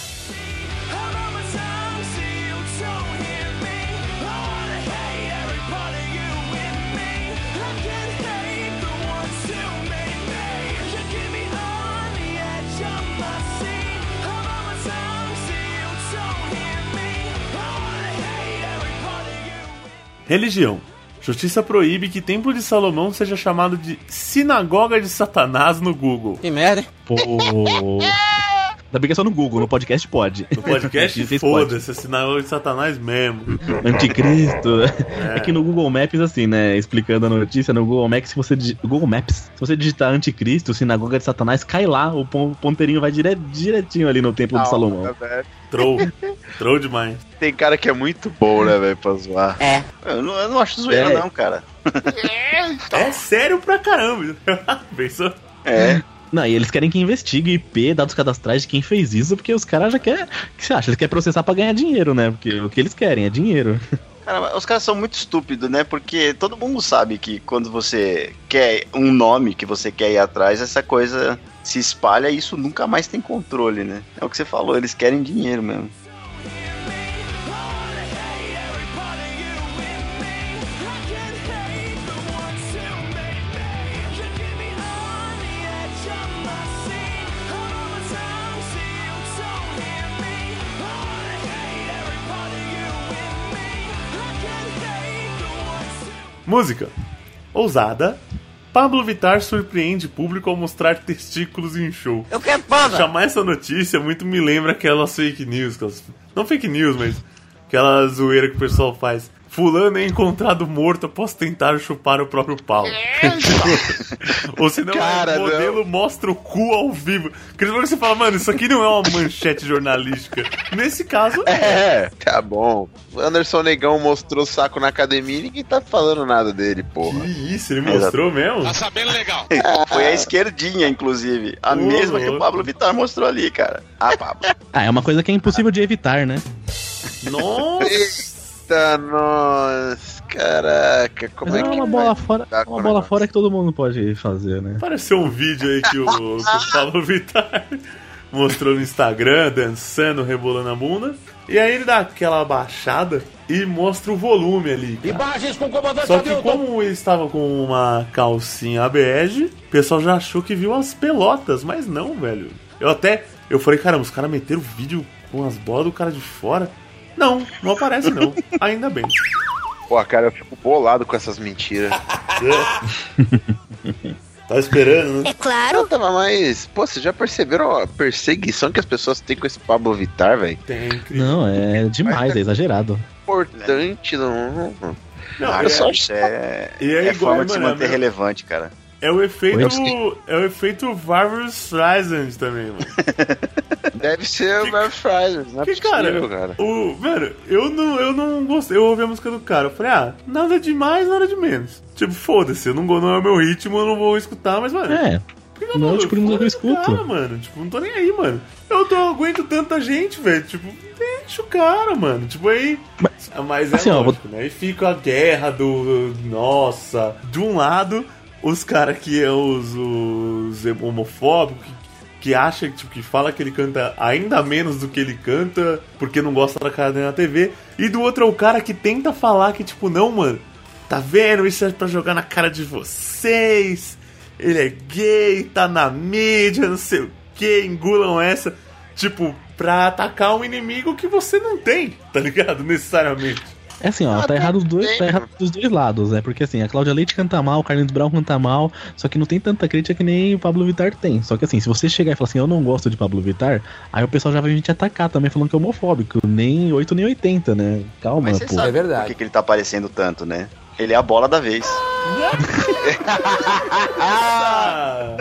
Religião. Justiça proíbe que Templo de Salomão seja chamado de Sinagoga de Satanás no Google. Que merda, hein? Pô. (laughs) Ainda bem que é só no Google, no podcast pode. No podcast, (laughs) foda-se, é sinal de Satanás mesmo. Anticristo. É. que no Google Maps, assim, né? Explicando a notícia, no Google Maps, se você Google Maps, se você digitar Anticristo, sinagoga de Satanás, cai lá, o pon- ponteirinho vai dire- direitinho ali no templo de Salomão. Velho. Troll. (laughs) Troll demais. Tem cara que é muito bom, né, velho, pra zoar. Eu não, eu não acho zoeira, É. não, cara. É sério pra caramba. (laughs) Pensou? É. Não, e eles querem que investigue IP, dados cadastrais de quem fez isso, porque os caras já querem. O que você acha? Eles querem processar pra ganhar dinheiro, né? Porque o que eles querem é dinheiro. (laughs) Cara, os caras são muito estúpidos, né? Porque todo mundo sabe que quando você quer um nome que você quer ir atrás, essa coisa se espalha e isso nunca mais tem controle, né? É o que você falou, eles querem dinheiro mesmo. Música. Ousada. Pablo Vittar surpreende público ao mostrar testículos em show. Eu quero banda. Chamar essa notícia muito me lembra aquelas fake news. aquelas- Não fake news, mas aquela zoeira que o pessoal faz. Fulano é encontrado morto após tentar chupar o próprio pau. (laughs) Ou se não, Cara, o modelo mostra o cu ao vivo. Aquele que você fala, mano, isso aqui não é uma manchete jornalística. Nesse caso, É, tá bom. O Anderson Negão mostrou saco na academia e ninguém tá falando nada dele, porra. que isso, ele mostrou mesmo? (laughs) Foi a esquerdinha, inclusive. A mesma que o. Pablo Vittar mostrou ali, cara. Ah, Pablo. Ah, é uma coisa que é impossível de evitar, né? Nossa! Eita, nossa, caraca, como é, é que uma bola fora, uma bola fora que todo mundo pode fazer, né? Apareceu um vídeo aí que o, que o Pablo Vittar mostrou no Instagram, dançando, rebolando a bunda. E aí ele dá aquela baixada e mostra o volume ali. cara. Imagens com o comandante Só que como ele estava com uma calcinha bege, o pessoal já achou que viu as pelotas, mas não, velho. Eu até, eu falei, caramba, os caras meteram o vídeo com as bolas do cara de fora. Não, não aparece não. Ainda bem. Pô, cara, eu fico bolado com essas mentiras. (laughs) Tá esperando, né? Não, tava mais. Pô, vocês já perceberam a perseguição que as pessoas têm com esse Pablo Vittar, velho? Tem. Não, é demais, é exagerado. Importante, não. Não, Ah, é- cara, isso é, E é é igual, forma de se mano, manter é- relevante, cara. É o efeito. Oi? É o efeito Barbara Streisand também, mano. (laughs) Deve ser o Mary Fries, não é Que, cara, cara. o. Mano, eu não, eu não gostei. Eu ouvi a música do cara. Eu falei, ah, nada de mais, nada de menos. Tipo, foda-se, eu não, não é o meu ritmo, eu não vou escutar, mas, mano. É, por que não é o tipo que eu o escuto. Cara, mano, tipo, não tô nem aí, mano. Eu tô, eu aguento tanta gente, velho. Tipo, deixa o cara, mano. Tipo, aí. Mas- Mas, é assim, ó, lógico, né? Aí fica a guerra do. Nossa. De um lado, os caras que é os, os homofóbicos, que, que acha, tipo, que fala que ele canta ainda menos do que ele canta, porque não gosta da cara dele na TV. E do outro é o cara que tenta falar que, tipo, não, mano. Tá vendo? Isso é pra jogar na cara de vocês. Ele é gay, tá na mídia, não sei o que, engulam essa. Tipo, pra atacar um inimigo que você não tem, tá ligado? (laughs) Necessariamente. É assim, ó, Ah, tá errado, dos dois, tá errado dos dois lados, né? Porque assim, a Cláudia Leite canta mal, o Carlinhos Brown canta mal, só que não tem tanta crítica que nem o Pablo Vittar tem. Só que assim, se você chegar e falar assim, eu não gosto de Pablo Vittar, aí o pessoal já vai vir te atacar também falando que é homofóbico. Nem 8 nem 80, né? Calma, Mas pô. sabe É verdade. por que, que ele tá aparecendo tanto, né? Ele é a bola da vez. (laughs)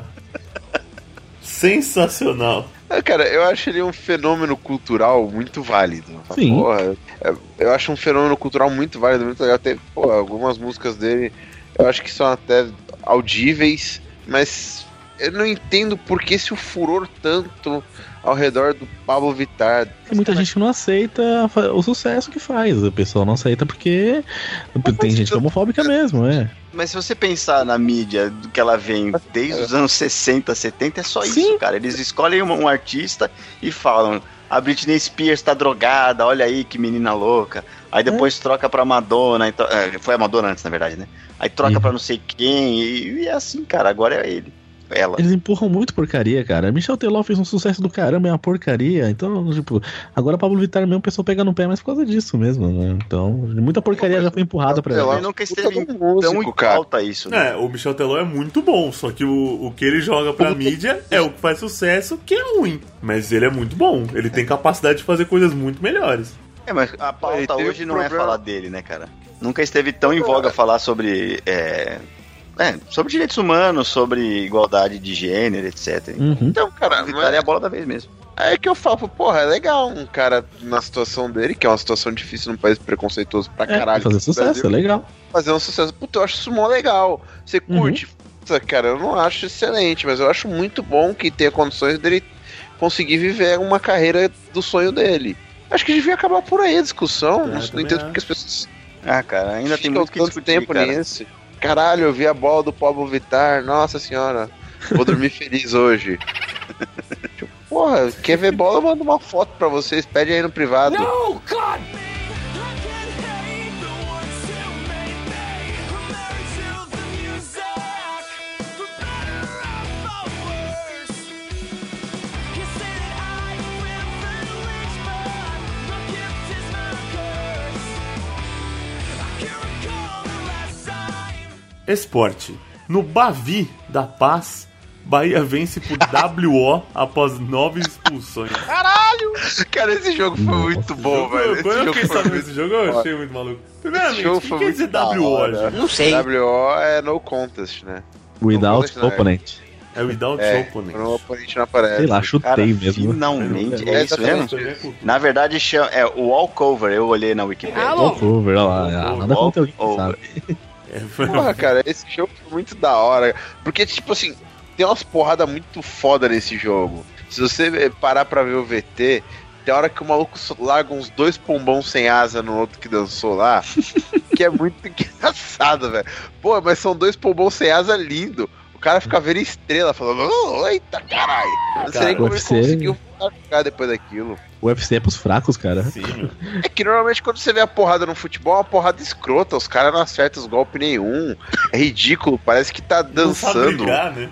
Sensacional. Ah, Cara, eu acho ele um fenômeno cultural muito válido. Sim. Porra, é- eu acho um fenômeno cultural muito válido, muito legal. Até, pô, algumas músicas dele eu acho que são até audíveis, mas eu não entendo por que esse furor tanto ao redor do Pablo Vittar. Tem muita gente que não aceita o sucesso que faz. O pessoal não aceita porque tem gente que é homofóbica mesmo, é. Mas se você pensar na mídia do que ela vem desde os anos 60, 70, é só Sim. isso, cara. Eles escolhem um, artista e falam: a Britney Spears tá drogada, olha aí que menina louca. Aí depois troca pra Madonna. Então, é, foi a Madonna antes, na verdade, né? Aí troca Uhum. pra não sei quem. E, e é assim, cara. Agora é ele. Ela. Eles empurram muito porcaria, cara. Michel Teló fez um sucesso do caramba, é uma porcaria. Então, tipo, agora Pablo Vittar mesmo, o pessoal pega no pé, mas por causa disso mesmo, né? Então, muita porcaria já foi empurrada pra ela. Ele nunca esteve do tão músico, em pauta isso, né? É, o Michel Teló é muito bom, só que o, o que ele joga pra mídia é o que faz sucesso, que é ruim. Mas ele é muito bom, ele tem capacidade de fazer coisas muito melhores. É, mas a pauta hoje não é problema- falar dele, né, cara? Nunca esteve tão em voga falar sobre. É, é, sobre direitos humanos, sobre igualdade de gênero, etc. Uhum. Então, cara, é a bola da vez mesmo. É que eu falo, porra, é legal um cara na situação dele, que é uma situação difícil num país preconceituoso pra É, caralho. fazer sucesso, Brasil, é legal. fazer um sucesso. Puta, eu acho isso mó legal. Você Uhum. curte? Puta, cara, eu não acho excelente, mas eu acho muito bom que tenha condições dele conseguir viver uma carreira do sonho dele. Acho que devia acabar por aí a discussão. É, não, entendo porque as pessoas Ah, cara, ainda tem muito que tanto discutir, tempo cara. nisso. Caralho, eu vi a bola do Pablo Vittar. Nossa senhora, vou dormir feliz hoje. (laughs) Tipo, Porra, quer ver bola? Manda uma foto pra vocês, pede aí no privado. Esporte. No Bavi da Paz, Bahia vence por (laughs) WO após nove expulsões. Cara, esse jogo foi Nossa, muito bom, velho. Quando eu jogo fiquei foi sabendo muito desse jogo, eu achei muito maluco. Primeiramente, jogo o que foi quer dizer WO, gente? Não sei. WO é no contest, né? Without Não, não é. opponent. É o Without É, Opponent. quando o oponente não aparece. Sei lá, chutei Cara, mesmo. finalmente. É, É isso mesmo? Na verdade, chama, é o walkover, eu olhei na Wikipedia. Walkover, olha lá. Nada contra alguém sabe. (laughs) Porra, cara, esse jogo foi muito da hora. Porque, tipo assim, tem umas porradas muito foda nesse jogo. Se você parar pra ver o VT, tem hora que o maluco larga uns dois pombons sem asa no outro que dançou lá. (laughs) que é muito engraçado, velho. Pô, mas são dois pombons sem asa lindo. O cara fica vendo estrela, falando, "Oh, eita caralho. Não sei nem como ele conseguiu jogar depois daquilo. O UFC é pros fracos, cara. Sim, meu. É que normalmente quando você vê a porrada no futebol, é uma porrada escrota, os caras não acertam os golpes nenhum. É ridículo, parece que tá Não sabe dançando. brigar, né?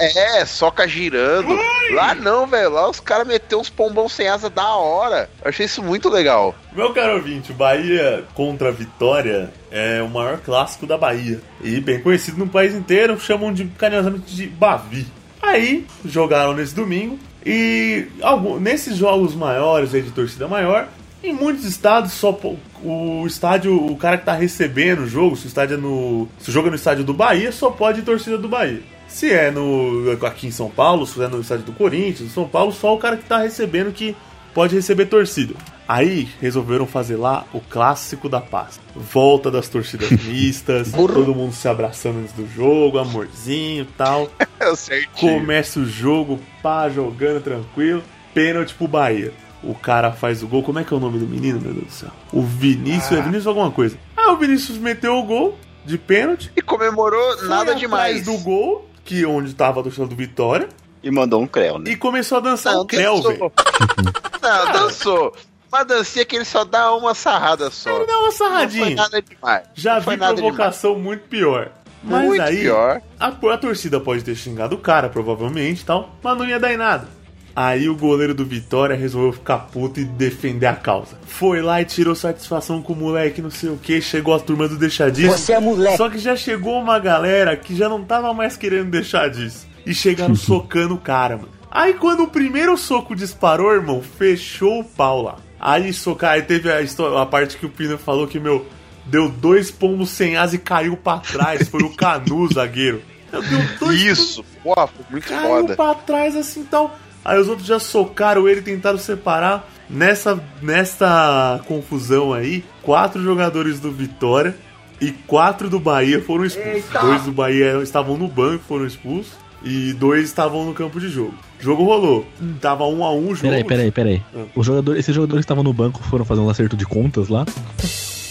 É, soca girando. Lá não, velho. Lá os caras meteram uns pombons sem asa da hora. Eu achei isso muito legal. Meu caro ouvinte, o Bahia contra a Vitória é o maior clássico da Bahia. E bem conhecido no país inteiro, chamam de carinhosamente de Bavi. Aí, jogaram nesse domingo. E algum, nesses jogos maiores aí de torcida maior, em muitos estados só o estádio, o cara que tá recebendo o jogo, se o estádio é no. Se o jogo é no estádio do Bahia, só pode ir torcida do Bahia. Se é no aqui em São Paulo, se é no estádio do Corinthians, São Paulo, só o cara que tá recebendo que pode receber torcida. Aí resolveram fazer lá o clássico da paz. Volta das torcidas (laughs) mistas, todo mundo se abraçando antes do jogo, amorzinho e tal. (laughs) É. Começa o jogo, pá, jogando tranquilo. Pênalti pro Bahia. O cara faz o gol. Como é que é o nome do menino, meu Deus do céu? O Vinícius, é Vinícius alguma coisa. Ah, o Vinícius meteu o gol de pênalti. E comemorou nada demais. do gol, que onde tava a torcida do Vitória. E mandou um creu, né? E começou a dançar Não, o Creu, velho. (laughs) Não, dançou. Uma dancinha que ele só dá uma sarrada só. Ele dá uma Não foi sarradinha. nada demais. Já Não foi vi nada provocação muito pior. Mas Muito aí, pior. A, a torcida pode ter xingado o cara, provavelmente e tal, mas não ia dar em nada. Aí o goleiro do Vitória resolveu ficar puto e defender a causa. Foi lá e tirou satisfação com o moleque, não sei o que, chegou a turma do deixar disso. Você é moleque. Só que já chegou uma galera que já não tava mais querendo deixar disso. E chegaram (laughs) socando o cara, mano. Aí quando o primeiro soco disparou, irmão, fechou o pau lá. Aí socar, aí teve a, histó- a parte que o Pino falou que, meu, deu dois pombos sem asa e caiu pra trás. Foi o Canu, (laughs) zagueiro. Deu dois Isso. Foi muito caiu foda. pra trás assim tal. Aí os outros já socaram ele, tentaram separar. Nessa, nessa confusão aí, quatro jogadores do Vitória e quatro do Bahia foram expulsos. Dois do Bahia estavam no banco, foram expulsos. E dois estavam no campo de jogo. O jogo rolou. Tava um a um o jogo. Peraí, peraí, peraí. O jogador, esses jogadores que estavam no banco foram fazer um acerto de contas lá.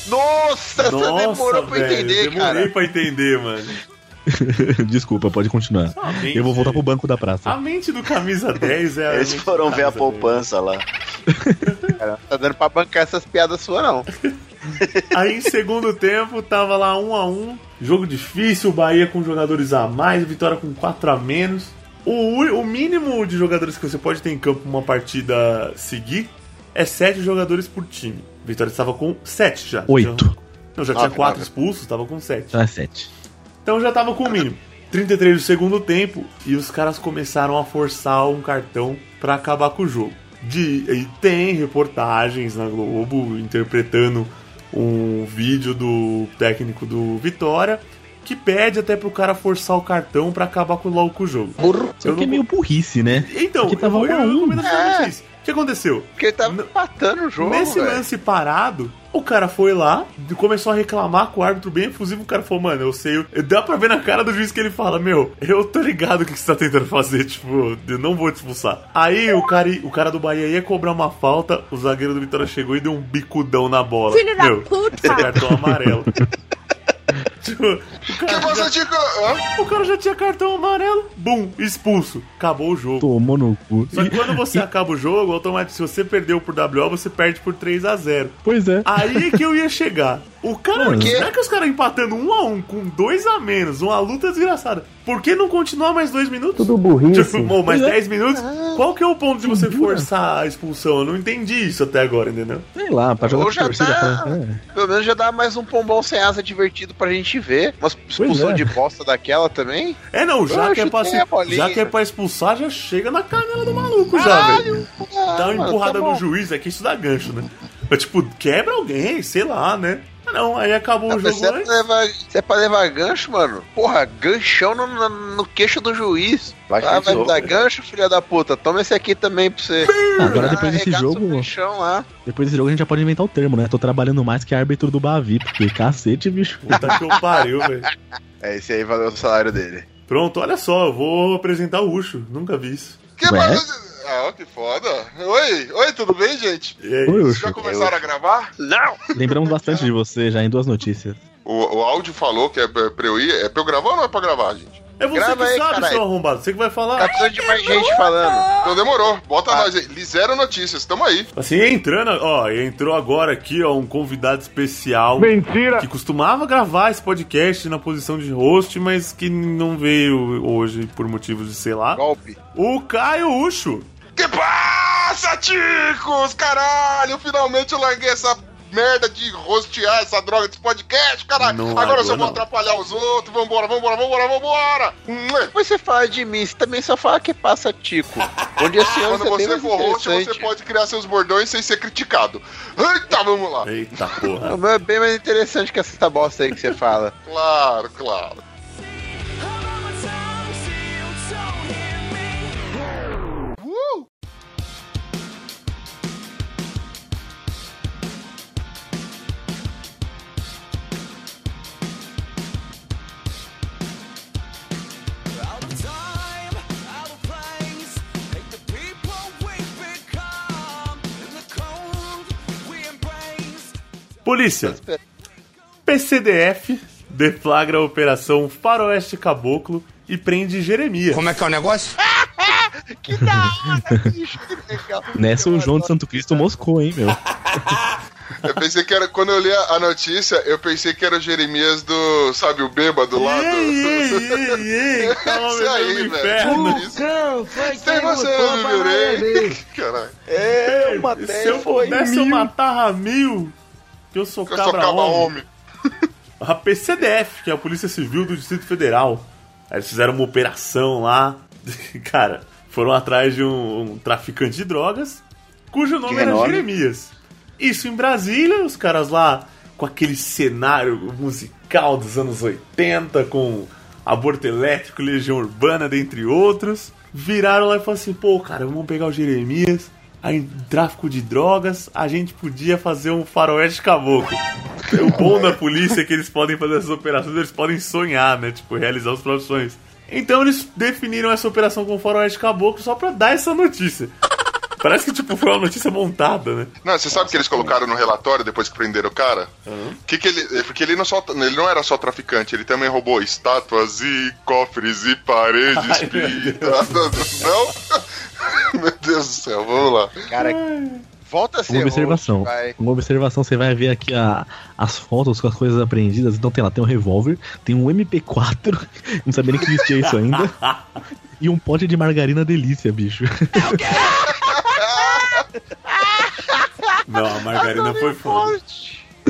Nossa, você (laughs) Nossa, demorou pra velho, entender, demorei cara. pra entender, mano. (laughs) Desculpa, pode continuar. Mente- Eu vou voltar pro banco da praça. A mente do camisa 10 é a Eles mente foram ver a camisa 10. poupança lá. (laughs) Cara, não tá dando pra bancar essas piadas suas, não. Aí em segundo tempo tava lá um a um, jogo difícil, o Bahia com jogadores a mais, Vitória com quatro a menos. O, o mínimo de jogadores que você pode ter em campo uma partida seguir é sete jogadores por time. Vitória estava com sete já. Oito. Já, não, já tinha Nove, quatro nove. expulsos, estava com sete. Então é 7. Então já tava com o mínimo. 33 do segundo tempo e os caras começaram a forçar um cartão pra acabar com o jogo. De, e tem reportagens na Globo interpretando um vídeo do técnico do Vitória que pede até pro cara forçar o cartão pra acabar com, logo com o jogo. Só Eu que é não- meio burrice, né? Então, Porque tava eu, eu um. exatamente isso. O que aconteceu? Porque ele tava N- empatando o jogo, Nesse velho. lance parado, o cara foi lá e começou a reclamar com o árbitro bem efusivo. O cara falou, mano, eu sei. Dá pra ver na cara do juiz que ele fala: Meu, eu tô ligado o que você tá tentando fazer. Tipo, eu não vou te expulsar. Aí o cara, o cara do Bahia ia cobrar uma falta. O zagueiro do Vitória chegou e deu um bicudão na bola. Filho da Meu, puta! esse cartão amarelo. (laughs) tipo, o Que cara, você já. Hã? o cara já tinha cartão amarelo. Bum, expulso. Acabou o jogo. Tomou no cu. Só que quando você acaba o jogo, automaticamente, se você perdeu por WO, você perde por 3 a 0 Pois é. Aí que eu ia chegar. O cara, Mano. será que os caras empatando um a um com dois a menos, uma luta desgraçada? Por que não continuar mais dois minutos? Tudo burrice. Tipo, bom, mais Pois é. 10 minutos? Qual que é o ponto de você Dura. forçar a expulsão? Eu não entendi isso até agora, entendeu? Sei lá, pra jogar Ou já torcida. tá- pra- é. Pelo menos já dá mais um pombom sem asa divertido pra gente ver. Uma expulsão é. de bosta daquela também. É, não, já Eu que é, pra, bolinha. já que é pra expulsar, já chega na canela do maluco já, velho. Dá uma mano, empurrada tá no juiz, é que isso dá gancho, né? Mas, tipo, quebra alguém, sei lá, né? Não, aí acabou o Mas jogo se, é antes. levar, se é pra levar gancho, mano, porra, ganchão no, no, no queixo do juiz. Vai Ah, que vai me dar gancho, filha da puta. Toma esse aqui também pra você. Agora depois desse jogo, o ganchão lá. depois desse jogo a gente já pode inventar o termo, né? Tô trabalhando mais que árbitro do Bavi, porque cacete, bicho. (laughs) Puta que eu pariu, velho. É, esse aí valeu o salário dele. Pronto, olha só, eu vou apresentar o Ucho. Nunca vi isso. Que Ué? bagulho- Ah, que foda. Oi, oi, tudo bem, gente? E aí? Oi, Vocês já começaram a gravar? Não! Lembramos bastante de você já em duas notícias. O, o áudio falou que é pra eu ir. É pra eu gravar ou não é pra gravar, gente? É você Grava que aí, sabe, caralho. seu arrombado. Você que vai Tá falar. precisando de mais gente falando. Então demorou. Bota Ah. nós aí. Zero notícias, tamo aí. Assim, entrando, ó, entrou agora aqui, ó, um convidado especial. Mentira! Que costumava gravar esse podcast na posição de host, mas que não veio hoje por motivos de sei lá. Golpe. O Caio Ucho. Que passa, ticos? Caralho, finalmente eu larguei essa merda de rostear essa droga desse podcast, caralho. Não Agora eu só vou atrapalhar os outros. Vambora, vambora, vambora, vambora. Depois você fala de mim, você também só fala que passa tico. Onde esse Quando é bem você for host, você pode criar seus bordões sem ser criticado. Eita, vamos lá. Eita porra. O meu é bem mais interessante que essa bosta aí que você fala. Claro, claro. Polícia. PCDF deflagra a operação Faroeste Caboclo e prende Jeremias. Como é que é o negócio? (laughs) Que da hora, bicho, que legal. Nessa o João de Santo Cristo moscou, hein, meu? (laughs) Eu pensei que era. Quando eu li a notícia, eu pensei que era o Jeremias do. Sabe, o bêbado lá do. Ei, ei, (laughs) ei, ei, calma, Esse meu aí, do velho. Tem você, virei. Caralho. É, Ei, uma Se eu pudesse, eu matava mil. Que eu sou Eu sou cabra homem. homem. A PCDF, que é a Polícia Civil do Distrito Federal. Aí eles fizeram uma operação lá. (laughs) Cara, foram atrás de um, um traficante de drogas, cujo nome Que era? Jeremias. Isso em Brasília, os caras lá com aquele cenário musical dos anos 80, com aborto elétrico, legião urbana, dentre outros. Viraram lá e falaram assim: pô, cara, vamos pegar o Jeremias. Aí, tráfico de drogas, a gente podia fazer um faroeste caboclo. O bom da polícia é que eles podem fazer essas operações, eles podem sonhar, né? Tipo, realizar os próprios sonhos. Então eles definiram essa operação com faroeste caboclo só pra dar essa notícia. Parece que, tipo, foi uma notícia montada, né? Não, você sabe o que eles colocaram no relatório depois que prenderam o cara? Que que ele, é porque ele não, só, ele não era só traficante, ele também roubou estátuas e cofres e paredes Ai. Não? (laughs) meu Deus do céu, vamos lá. Cara, Volta a ser Uma observação. vai. Uma observação, você vai ver aqui a- as fotos com as coisas apreendidas. Então tem lá, tem um revólver, tem um MP4, (laughs) não sabia nem que existia isso ainda. (laughs) e um pote de margarina delícia, bicho. Não, a margarina foi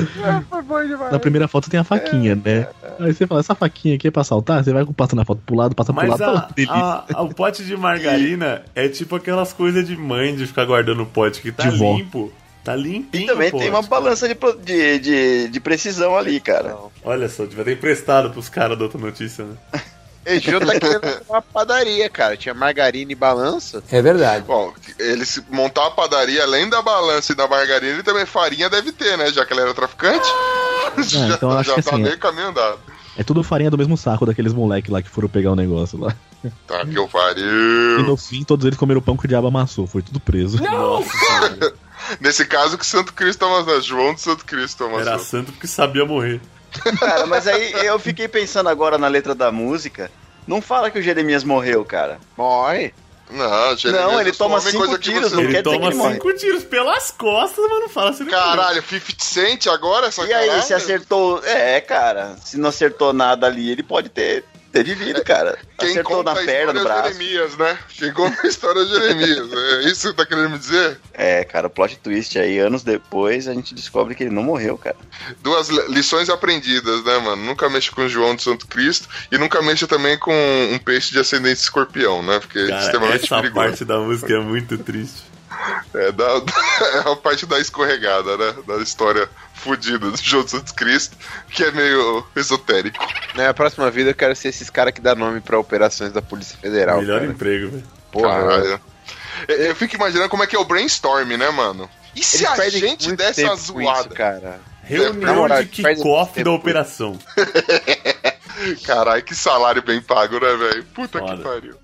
foda. Na primeira foto tem a faquinha, né? Aí você fala, essa faquinha aqui é pra saltar? Você vai com passa na foto pro lado, passa pro Mas lado, tá a, lá, delícia. a- a- o pote de margarina é tipo aquelas coisas de mãe de ficar guardando o pote que tá De vó. limpo. Tá limpinho. E também tem uma balança de, pro- de, de, de precisão ali, cara. Olha só, devia ter emprestado pros caras da outra notícia, né? (laughs) Gil tá querendo (laughs) uma padaria, cara. Tinha margarina e balança. É verdade. Bom, ele se montar uma padaria, além da balança e da margarina, ele também farinha deve ter, né? Já que ele era traficante. (laughs) já então eu acho já que tá assim, meio caminho andado. É tudo farinha do mesmo saco daqueles moleques lá que foram pegar o negócio lá. Tá, que eu E faria. no fim, todos eles comeram o pão que o diabo amassou. Foi tudo preso. Nossa (laughs) senhora. Nesse caso, que Santo Cristo amassou. João de Santo Cristo Era amassou. santo porque sabia morrer. Cara, mas aí eu fiquei pensando agora na letra da música. Não fala que o Jeremias morreu, cara. Morre. Não, Jeremias Não, ele é toma uma cinco tiros, não Ele quer dizer toma que ele morre. cinco tiros pelas costas, mas não fala se ele morreu. Caralho, 50 Cent agora, essa E aí, se acertou. É, cara. Se não acertou nada ali, ele pode ter, ter vivido, cara. Quem acertou conta na perna, no história é braço. Jeremias, né? Quem conta a história é Jeremias. É isso que você tá querendo me dizer? É, cara, o plot twist aí, anos depois, a gente descobre que ele não morreu, cara. Duas li- lições aprendidas, né, mano? Nunca mexa com João de Santo Cristo e nunca mexa também com um peixe de ascendente escorpião, né? Porque é Cara, extremamente essa perigoso. parte da música é muito triste. É, da, (laughs) é a parte da escorregada, né? Da história fodida do João de Santo Cristo, que é meio esotérico. Na minha próxima vida eu quero ser esses caras que dá nome pra operações da Polícia Federal. Melhor cara. emprego, velho. Porra, Caralho. Eu, eu fico imaginando como é que é o brainstorm, né, mano? E se eles a gente desse uma zoada? Isso, cara. Reunião moral, de kickoff da operação. (laughs) Caralho, que salário bem pago, né, velho? Puta Foda. que pariu.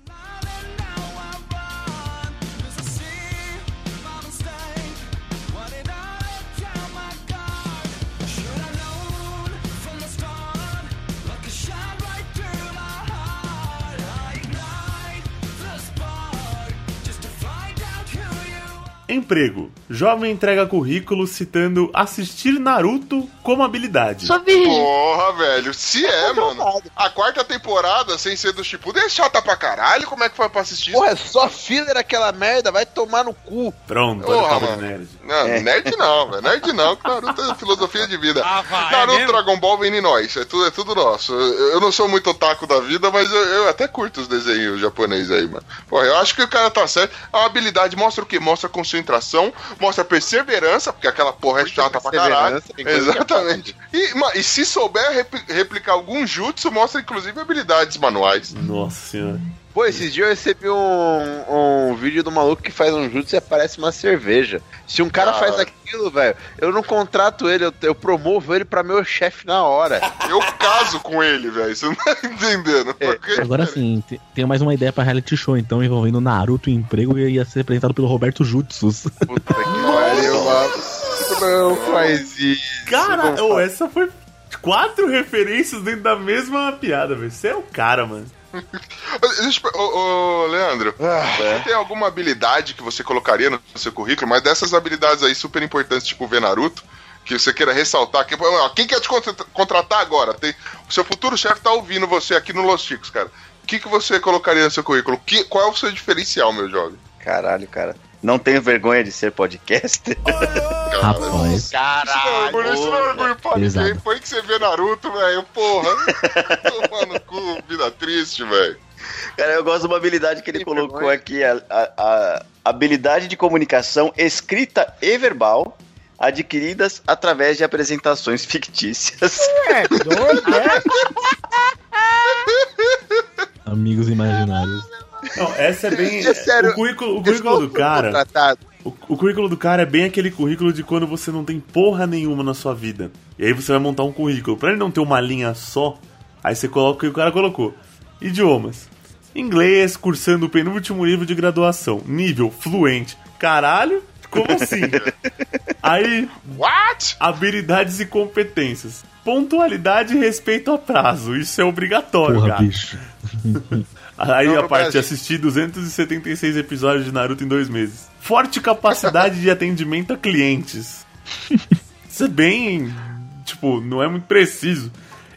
Emprego. Jovem entrega currículo citando assistir Naruto como habilidade. Porra, velho. Se é, mano. A quarta temporada, sem ser do Shippuden, é chata pra caralho. Como é que foi pra assistir isso? Porra, é só filler aquela merda, vai tomar no cu. Pronto, olha o Porra, de mano. nerd. Não, É. nerd não, velho. Nerd não, que Naruto é filosofia de vida. Ah, vai, é Naruto, mesmo? Dragon Ball vem em nós. É tudo, é tudo nosso. Eu, eu não sou muito otaku da vida, mas eu, eu até curto os desenhos japoneses aí, mano. Porra, eu acho que o cara tá certo. A habilidade mostra o quê? Mostra concentração, mostra perseverança, porque aquela porra é chata pra caralho. que é Exatamente. E, e se souber repli- replicar algum jutsu, mostra inclusive habilidades manuais. Nossa senhora. Pô, esses dias eu recebi um, um vídeo do maluco que faz um jutsu e aparece uma cerveja. Se um cara Cara. faz aquilo, velho, eu não contrato ele, eu, eu promovo ele pra meu chefe na hora. (laughs) Eu caso com ele, velho. Você não tá entendendo. É, Porque- Agora sim, te- tenho mais uma ideia pra reality show, então, envolvendo Naruto e emprego e ia ser apresentado pelo Roberto Jutsus. Puta que (laughs) pariu, mano. Não faz isso. Cara, não faz- essa foi quatro referências dentro da mesma piada, velho. Você é o cara, mano. Ô, ô, Leandro, você tem alguma habilidade que você colocaria no seu currículo, mas dessas habilidades aí super importantes, tipo ver Naruto, que você queira ressaltar, que, quem quer te contra- contratar agora? Tem, o seu futuro chefe tá ouvindo você aqui no Los Chicos, cara. O que, que você colocaria no seu currículo? Que, qual é o seu diferencial, meu jovem? Caralho, cara. Não tenho vergonha de ser podcaster. (laughs) Rapaz. Caralho. Por isso não é orgulho pra ninguém. Foi que você vê Naruto, velho. Porra. Tomando cu, vida triste, velho. Cara, eu gosto de uma habilidade que ele Tem colocou vergonha? aqui, a, a- a habilidade de comunicação escrita e verbal adquiridas através de apresentações (laughs) fictícias. Amigos imaginários. Não, essa é bem. (laughs) É sério, o currículo, o currículo do cara. O, o currículo do cara é bem aquele currículo de quando você não tem porra nenhuma na sua vida. E aí você vai montar um currículo. Pra ele não ter uma linha só, aí você coloca o que o cara colocou. Idiomas. Inglês, cursando o penúltimo nível de graduação. Nível fluente. Caralho? Como assim? (laughs) aí, What? habilidades e competências. Pontualidade e respeito a prazo. Isso é obrigatório, Porra, cara. bicho. (laughs) Aí Não, a parte assistir 276 episódios de Naruto em dois meses. Forte capacidade de atendimento a clientes. (laughs) Isso é bem. Tipo, não é muito preciso.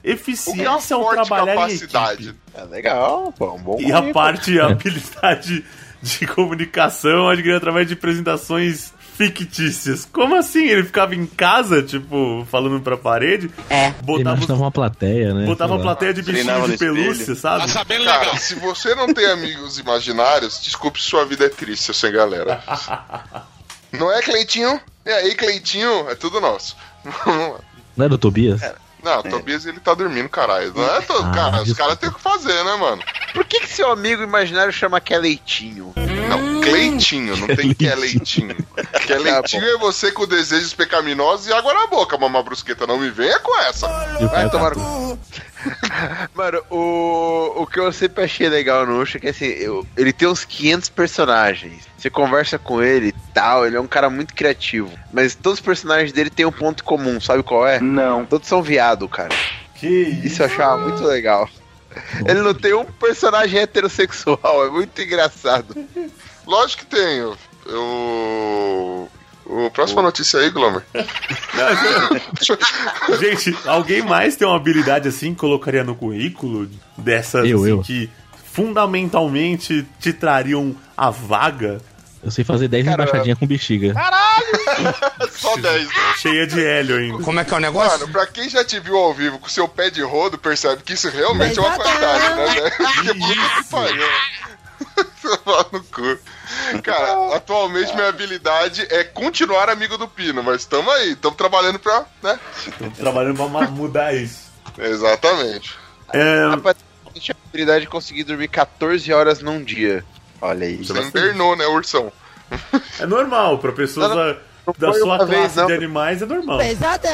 É Eficiência ao forte trabalhar em capacidade? equipe. É legal, pô, um bom E a currículo. parte, a (laughs) habilidade de comunicação adquirida através de apresentações fictícias. Como assim? Ele ficava em casa, tipo, falando pra parede? É. Ele Botava, imaginava uma plateia, né? botava sei a lá. plateia de bichinhos de pelúcia, sabe? Cara, se você não tem amigos imaginários, desculpe sua vida é triste, seu sem galera. (laughs) Não é, Cleitinho? E aí, Cleitinho? É tudo nosso. (laughs) Não é do Tobias? Não, o Tobias ele tá dormindo, caralho. Não é todo, Ah, cara, os caras têm o que fazer, né, mano? Por que, que seu amigo imaginário chama que é leitinho? Não, Cleitinho, não tem que é leitinho. (laughs) Que é leitinho é você com desejos pecaminosos e água na boca, mamá brusqueta. Não me venha com essa. O Vai Caio tomar no (laughs) Mano, o, o que eu sempre achei legal no Ucho é que assim, eu- ele tem uns 500 personagens. Você conversa com ele e tal, ele é um cara muito criativo. Mas todos os personagens dele têm um ponto comum, sabe qual é? Não. Todos são viado, cara. Que isso? Isso eu achava muito legal. Ele não tem um personagem heterossexual, é muito engraçado. Lógico que tem. Eu. eu- O próxima notícia aí, Glomer. Gente, alguém mais tem uma habilidade assim que colocaria no currículo dessas Eu, assim, eu. que fundamentalmente te trariam a vaga Eu sei fazer 10 Cara, embaixadinhas com bexiga. (laughs) Só 10. cheia de hélio ainda? Como é que é o negócio? Mano, pra quem já te viu ao vivo com seu pé de rodo, percebe que isso realmente é uma qualidade, né, velho? (laughs) Porque puta que pariu. (laughs) No cu. Cara, atualmente minha habilidade é continuar amigo do Pino, mas tamo aí, tamo trabalhando pra, né? Trabalhando pra mudar isso. Exatamente. É, Rapaz, tinha a habilidade de conseguir dormir 14 horas num dia. Olha aí. Você invernou, né, ursão? é normal, pra pessoas Não, da, da foi sua vez, classe não. de animais é normal. Pesadão.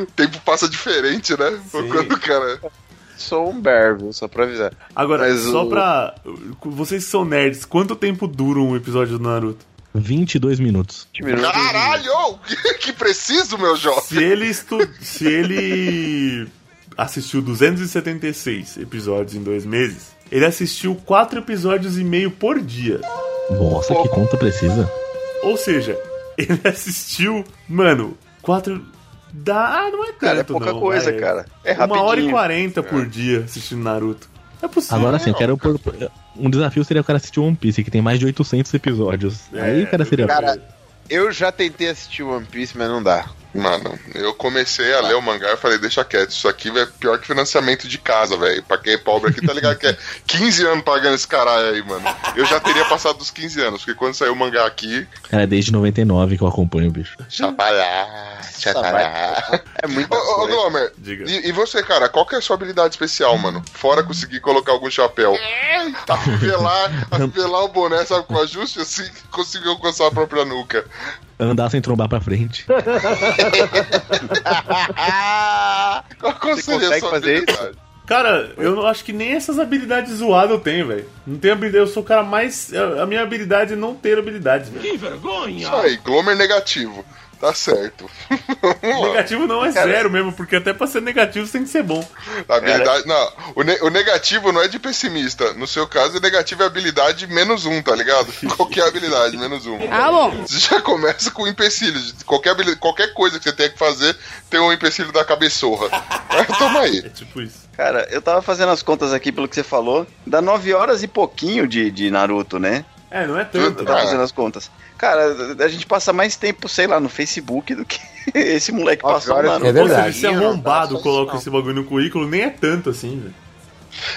O (laughs) tempo passa diferente, né? Sim. Quando o cara. Sou um bear, viu? Só pra avisar. Agora, Mas só o- pra. Vocês que são nerds, quanto tempo dura um episódio do Naruto? 22 minutos. 20 minutos. Caralho! Que, (laughs) que preciso, meu jovem! Se ele estu... se ele assistiu 276 episódios em dois meses, ele assistiu quatro episódios e meio por dia. Nossa, que conta precisa. Ou seja, (laughs) ele assistiu, mano, quatro. Dá, ah, não é tanto, Cara, é pouca não, coisa, vai. cara. É Uma hora e rapidinho. quarenta por dia assistindo Naruto. É possível. Agora sim, eu quero pôr. Um desafio seria o cara assistir One Piece, que tem mais de 800 episódios. É, Aí o cara seria. Cara, eu já tentei assistir One Piece, mas não dá. Mano, eu comecei a ler o mangá e falei, deixa quieto, isso aqui é pior que financiamento de casa, velho. Pra quem é pobre aqui, tá ligado que é 15 anos pagando esse caralho aí, mano. Eu já teria passado dos 15 anos, porque quando saiu o mangá aqui, Cara, é desde 99 que eu acompanho o bicho. chapará, chapará. É muito. Ô, ô. Glomer, Diga. e, e você, cara, qual que é a sua habilidade especial, mano? Fora conseguir colocar algum chapéu. Afivelar, (laughs) afivelar o boné, sabe, com ajuste, assim, conseguir alcançar a própria nuca. Andar sem trombar pra frente. (laughs) Qual Você consegue fazer isso? Cara, eu não acho que nem essas habilidades zoadas eu tenho, velho. Não tenho habilidade, eu sou o cara mais. A minha habilidade é não ter habilidades, velho. Isso aí, Glomer negativo. Tá certo. (laughs) Negativo não é zero mesmo, porque até pra ser negativo você tem que ser bom. A habilidade. Não, o, ne- o negativo não é de pessimista. No seu caso, o negativo é habilidade menos um, tá ligado? (laughs) Qualquer habilidade, menos um. Ah, bom. Você já começa com empecilhos. Qualquer, qualquer coisa que você tenha que fazer tem um empecilho da cabeçorra. Mas (laughs) toma aí. É tipo isso. Cara, eu tava fazendo as contas aqui pelo que você falou. Dá 9 horas e pouquinho de, de Naruto, né? É, não é tanto. Eu tava fazendo as contas. Cara, a gente passa mais tempo, sei lá, no Facebook do que (laughs) esse moleque Nove passou no horas Naruto. é verdade. esse Não dá arrombado coloca não. esse bagulho no currículo, nem é tanto assim, velho.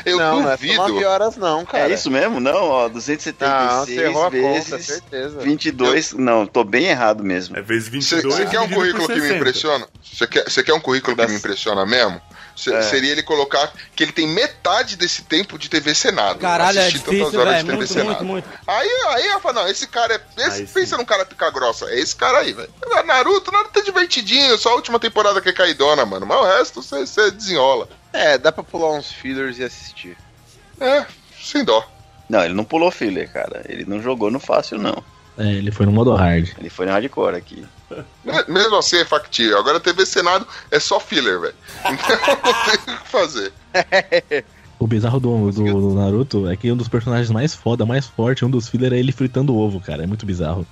Eu não, não é só duvido. 9 horas, não, cara. É isso mesmo? Não, ó, Não, 276 você errou a conta, vezes certeza. 22. Não, tô bem errado mesmo. É vezes Você 22. você quer um currículo que me 60. impressiona? Você quer, você quer um currículo que Das- me impressiona mesmo? Se- É. Seria ele colocar que ele tem metade desse tempo de TV Senado. Caralho, é Assistir tantas difícil, horas de TV Muito, Senado. muito, muito. Aí, aí eu falo, não, esse cara é. Esse, Aí sim. pensa num cara pica grossa. É esse cara aí, velho. Naruto, Naruto é divertidinho, só a última temporada que é caidona, mano. Mas o resto você, você desenrola. É, dá pra pular uns fillers e assistir. É, sem dó. Não, ele não pulou filler, cara. Ele não jogou no fácil, não. É, ele foi no modo hard. Ele foi no hardcore aqui. Me- Mesmo assim é factível. Agora TV Senado é só filler, velho. Então não tem o que fazer. O bizarro do, do, do Naruto é que um dos personagens mais foda, mais forte, um dos filler é ele fritando ovo, cara. É muito bizarro.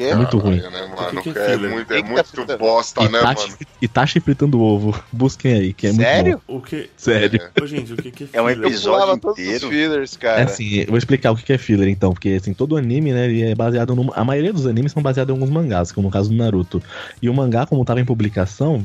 Quê? É muito ruim. Caralho, né, mano? O que que é é, muito, é tá muito bosta, né, mano? Itachi fritando ovo. Busquem aí, que é Sério? muito bom. O que. Sério. Ô, gente, o que, que É um filler? Episódio pulava todos os inteiro. fillers, É cara. assim, eu vou explicar o que que é filler então, porque assim, todo anime, né, ele é baseado no... A maioria dos animes são baseados em alguns mangás, como no caso do Naruto. E o mangá, como tava em publicação,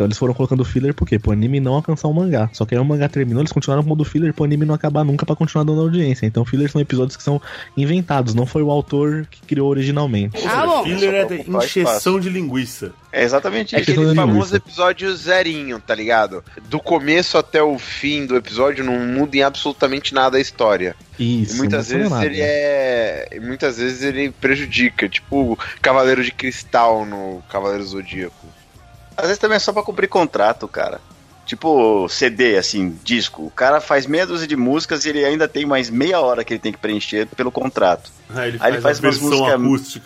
então eles foram colocando filler por quê? Pro anime não alcançar o mangá. Só que aí o mangá terminou, eles continuaram com o modo filler pro anime não acabar nunca pra continuar dando audiência. Então fillers são episódios que são inventados, não foi o autor que criou originalmente. Ou seja, filler é encheção de linguiça. É exatamente É Aquele famoso episódio zerinho, tá ligado? Do começo até o fim do episódio não muda em absolutamente nada a história. Isso, e muitas não vezes nada. ele é. e Muitas vezes ele prejudica, tipo o Cavaleiro de Cristal no Cavaleiro Zodíaco. Às vezes também é só pra cumprir contrato, cara. Tipo CD, assim, disco. O cara faz meia dúzia de músicas e ele ainda tem mais meia hora que ele tem que preencher pelo contrato. Aí ele Aí ele faz, faz a umas versão músicas-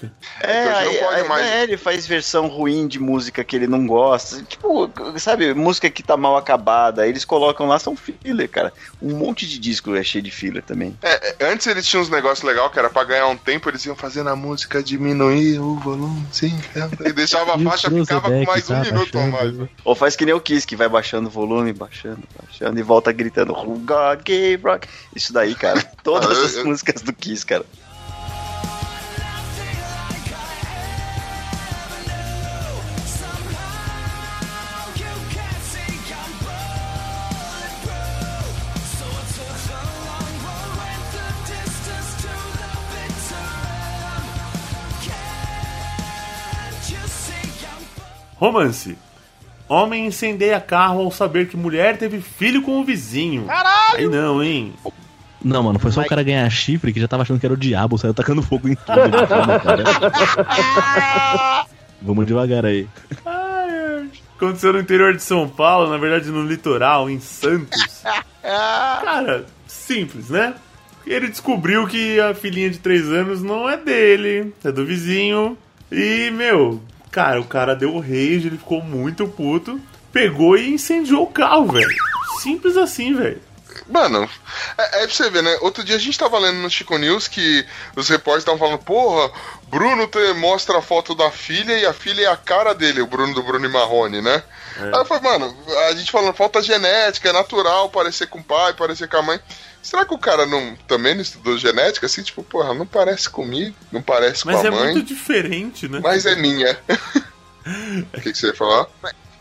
acústica. É, Então, aí, não pode aí- mais. é, ele faz versão ruim de música que ele não gosta. Tipo, sabe, música que tá mal acabada. Aí eles colocam lá, são filler, cara. Um monte de disco é cheio de filler também. É, é, antes eles tinham uns negócios legais que era pra ganhar um tempo, eles iam fazendo a música diminuir o volume, sim, e deixava a faixa, ficava com mais um tá minuto ou mais. Ou faz que nem o Kiss, que vai baixando o volume, baixando, baixando, e volta gritando "Who God gave rock. Isso daí, cara. (laughs) Todas Ah, as músicas do Kiss, cara. Romance. Homem incendeia carro ao saber que mulher teve filho com o vizinho. Caralho! Aí não, hein? Não, mano, foi só o cara ganhar chifre que já tava achando que era o diabo, saiu tacando fogo em tudo. (laughs) cara. Vamos devagar aí. Aconteceu no interior de São Paulo, na verdade no litoral, em Santos. Cara, simples, né? Ele descobriu que a filhinha de 3 anos não é dele, é do vizinho. E, meu, cara, o cara deu rage, ele ficou muito puto. Pegou e incendiou o carro, velho. Simples assim, velho. Mano, é, é pra você ver, né? Outro dia a gente tava lendo no Chico News que os repórteres estavam falando, porra, Bruno te- mostra a foto da filha e a filha é a cara dele, o Bruno do Bruno e Marrone, né? Aí eu falei, mano, a gente falando, falta genética, é natural parecer com o pai, parecer com a mãe. Será que o cara não também não estudou genética? Assim, tipo, porra, não parece comigo, não parece Mas com a é mãe, muito diferente, né? mas é minha. (laughs) O que, que você ia falar?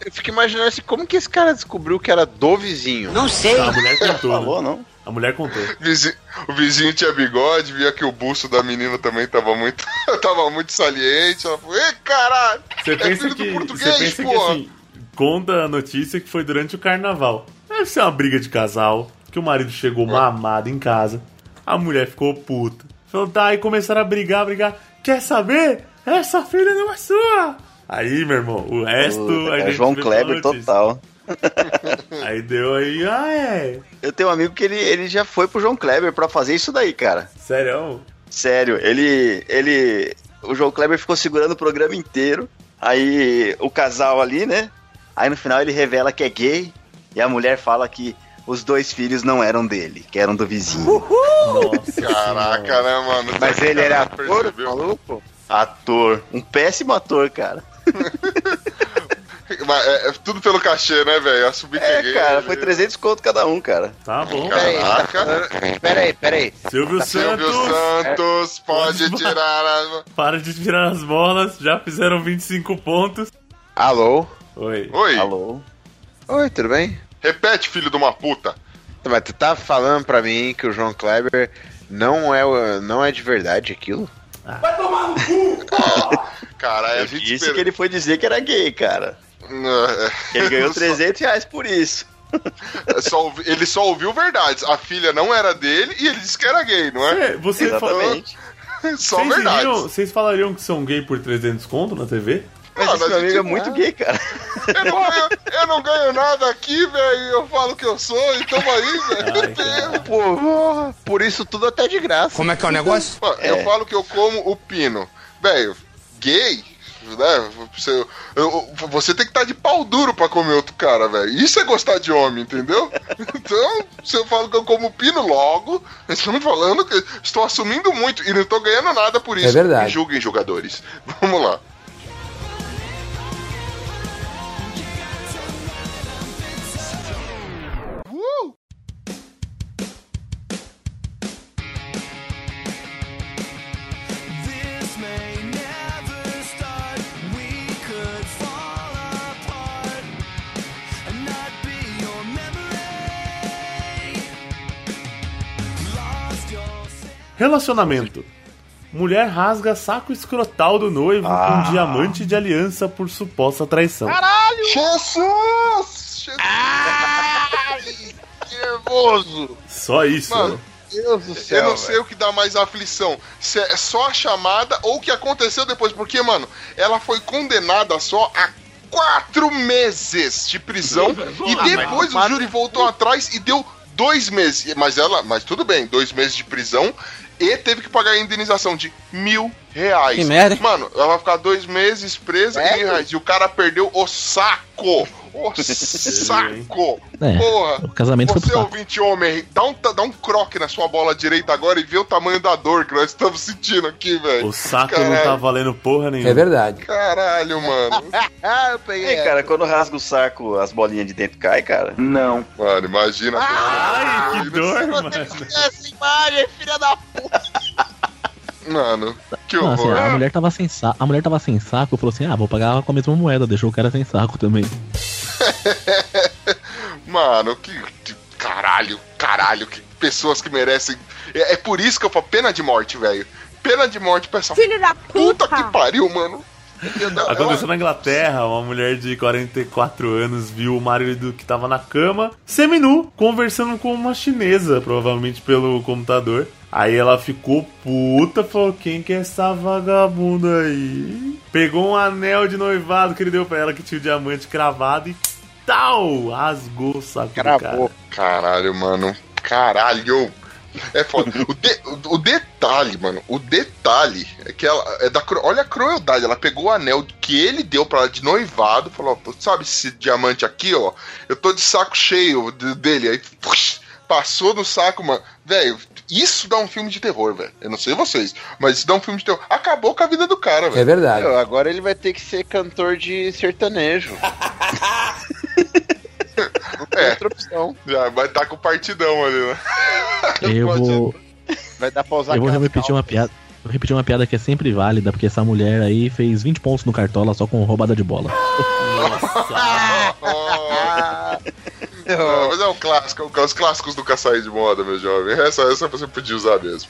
Eu fico imaginando assim, como que esse cara descobriu que era do vizinho? Não sei. A mulher contou, Falou, né? não? A mulher contou. Vizinho- o vizinho tinha bigode, via que o busto da menina também tava muito, (laughs) tava muito saliente. Ela falou, ei, caralho! Você É pensa filho que, do português, você pensa que porra. assim, conta a notícia que foi durante o carnaval. Deve ser uma briga de casal, que o marido chegou mamado em casa, a mulher ficou puta. Falou, tá, aí começaram a brigar, brigar. Quer saber? Essa filha não é sua! Aí, meu irmão, o resto. É João Kleber total. (laughs) Aí deu aí, ah, é. Eu tenho um amigo que ele, ele já foi pro João Kleber pra fazer isso daí, cara. Sério? Sério, ele. ele. O João Kleber ficou segurando o programa inteiro. Aí o casal ali, né? Aí no final ele revela que é gay. E a mulher fala que os dois filhos não eram dele, que eram do vizinho. Nossa. Caraca, né, mano? Mas ele era ator, Percebeu? maluco? Ator. Um péssimo ator, cara. (laughs) Mas é, é tudo pelo cachê, né, velho? A subir É, cara, foi 300 conto cada um, cara. Tá bom. Peraí, tá Caraca. peraí, peraí. Silvio Silvio Santos, Santos pode tirar a... para de tirar as bolas, já fizeram 25 pontos. Alô? Oi. Oi, Alô? Oi, tudo bem? Repete, filho de uma puta. Mas tu tá falando pra mim que o João Kleber não é, não é de verdade aquilo? (laughs) Cara, a Eu gente disse espera- que ele foi dizer que era gay, cara. É, Ele ganhou (laughs) só- 300 reais por isso. só ouvi- ele só ouviu verdades. A filha não era dele e ele disse que era gay, não é? É, você falou. (laughs) Só Vocês, verdades. iriam- vocês falariam que são gay por 300 conto na TV? Mas Ah, esse meu a amigo gente- é muito gay, cara. Eu não, ganho, eu não ganho nada aqui, velho. Eu falo que eu sou, e tamo aí, velho. Pô, por isso tudo até de graça. Como é que é o negócio? Eu É. falo que eu como o pino. Velho, gay? né? Você, eu- você tem que estar de pau duro pra comer outro cara, velho. Isso é gostar de homem, entendeu? Então, se eu falo que eu como pino logo, estamos falando que estou assumindo muito e não estou ganhando nada por isso. É verdade. Me julguem, jogadores. Vamos lá. Relacionamento. Mulher rasga saco escrotal do noivo com diamante de aliança por suposta traição. Jesus! Jesus! Que nervoso! Só isso. Mano, Deus do céu. eu não sei o que dá mais aflição. Se é só a chamada ou o que aconteceu depois. Porque, mano, ela foi condenada só a quatro meses de prisão. e depois o júri voltou atrás e deu dois meses. Mas ela, mas tudo bem, dois meses de prisão. E teve que pagar a indenização de mil reais. Que merda, hein? Mano, ela vai ficar dois meses presa e mil reais. E o cara perdeu o saco. O (laughs) saco. É, Porra. o casamento foi Você, pro saco. ouvinte homem, dá um, dá um croque na sua bola direita agora e vê o tamanho da dor que nós estamos sentindo aqui, velho. O saco não Caralho. tá valendo porra nenhuma. É verdade. Caralho, mano. Ah, eu peguei. Ei, cara, quando rasga o saco, as bolinhas de dentro caem, cara? Não. Mano, imagina. Ai, que dor, mano. Essa imagem, filha da Mano, que Não, assim, horror. a mulher tava sem saco. A mulher tava sem saco, falou assim: "Ah, vou pagar com a mesma moeda", deixou o cara sem saco também. (laughs) Mano, que, que- Caralho, caralho, que pessoas que merecem. É, é por isso que eu falo pena de morte, velho. Pena de morte pra essa Filho da puta puta! que pariu, mano. Aconteceu na Inglaterra, uma mulher de 44 anos viu o marido que tava na cama, seminu, conversando com uma chinesa, provavelmente pelo computador. Aí ela ficou puta, falou: Quem que é essa vagabunda aí? Pegou um anel de noivado que ele deu pra ela, que tinha o diamante cravado e tal! Rasgou o saco do cara. Cravou. Caralho, mano. Caralho. É foda. O, de- o- o detalhe, mano, o detalhe é que ela. É da, olha a crueldade. Ela pegou o anel que ele deu pra ela de noivado, falou: sabe esse diamante aqui, ó? Eu tô de saco cheio de- dele. Aí puxa, passou no saco, mano. Velho, isso dá um filme de terror, velho. Eu não sei vocês, mas isso dá um filme de terror. Acabou com a vida do cara, É velho. verdade. Meu, agora ele vai ter que ser cantor de sertanejo. (laughs) É. outra opção. Já vai estar com o partidão ali, né? Eu vou, (laughs) Vai dar pra usar eu vou repetir uma calças. piada. Vou repetir uma piada que é sempre válida, porque essa mulher aí fez 20 pontos no cartola só com roubada de bola. (laughs) Ah, Não, mas é um clássico, os clássicos do caçaí de moda, meu jovem. Essa, essa você podia usar mesmo.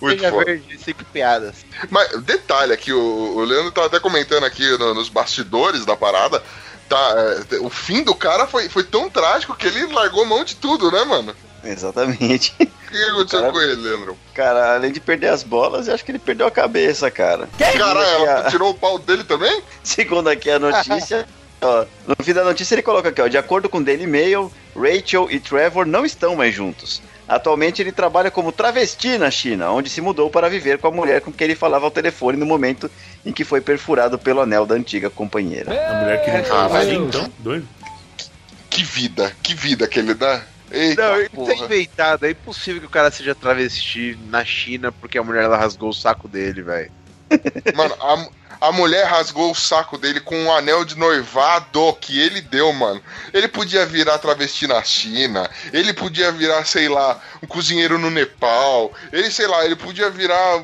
Muito Seja foda. verde, cinco piadas. Mas detalhe aqui, o, o Leandro tá até comentando aqui no- nos bastidores da parada. Tá, é, o fim do cara foi, foi tão trágico que ele largou mão de tudo, né, mano? Exatamente. O que (laughs) aconteceu Cara- com ele, Leandro? Cara, além de perder as bolas, eu acho que ele perdeu a cabeça, cara. Caralho, ela a- tirou o pau dele também? (laughs) Segundo aqui a notícia, (laughs) ó, no fim da notícia ele coloca aqui, ó, de acordo com Daily Mail, Rachel e Trevor não estão mais juntos. Atualmente ele trabalha como travesti na China, onde se mudou para viver com a mulher com quem ele falava ao telefone no momento em que foi perfurado pelo anel da antiga companheira. A mulher queria Caralho. fazer então? Doido. Que vida, que vida que ele dá. Eita, Não, ele tá porra. inventado. É impossível que o cara seja travesti na China porque a mulher ela rasgou o saco dele, velho. Mano, a, a mulher rasgou o saco dele com um anel de noivado que ele deu, mano. Ele podia virar travesti na China, ele podia virar, sei lá, um cozinheiro no Nepal, ele, sei lá, ele podia virar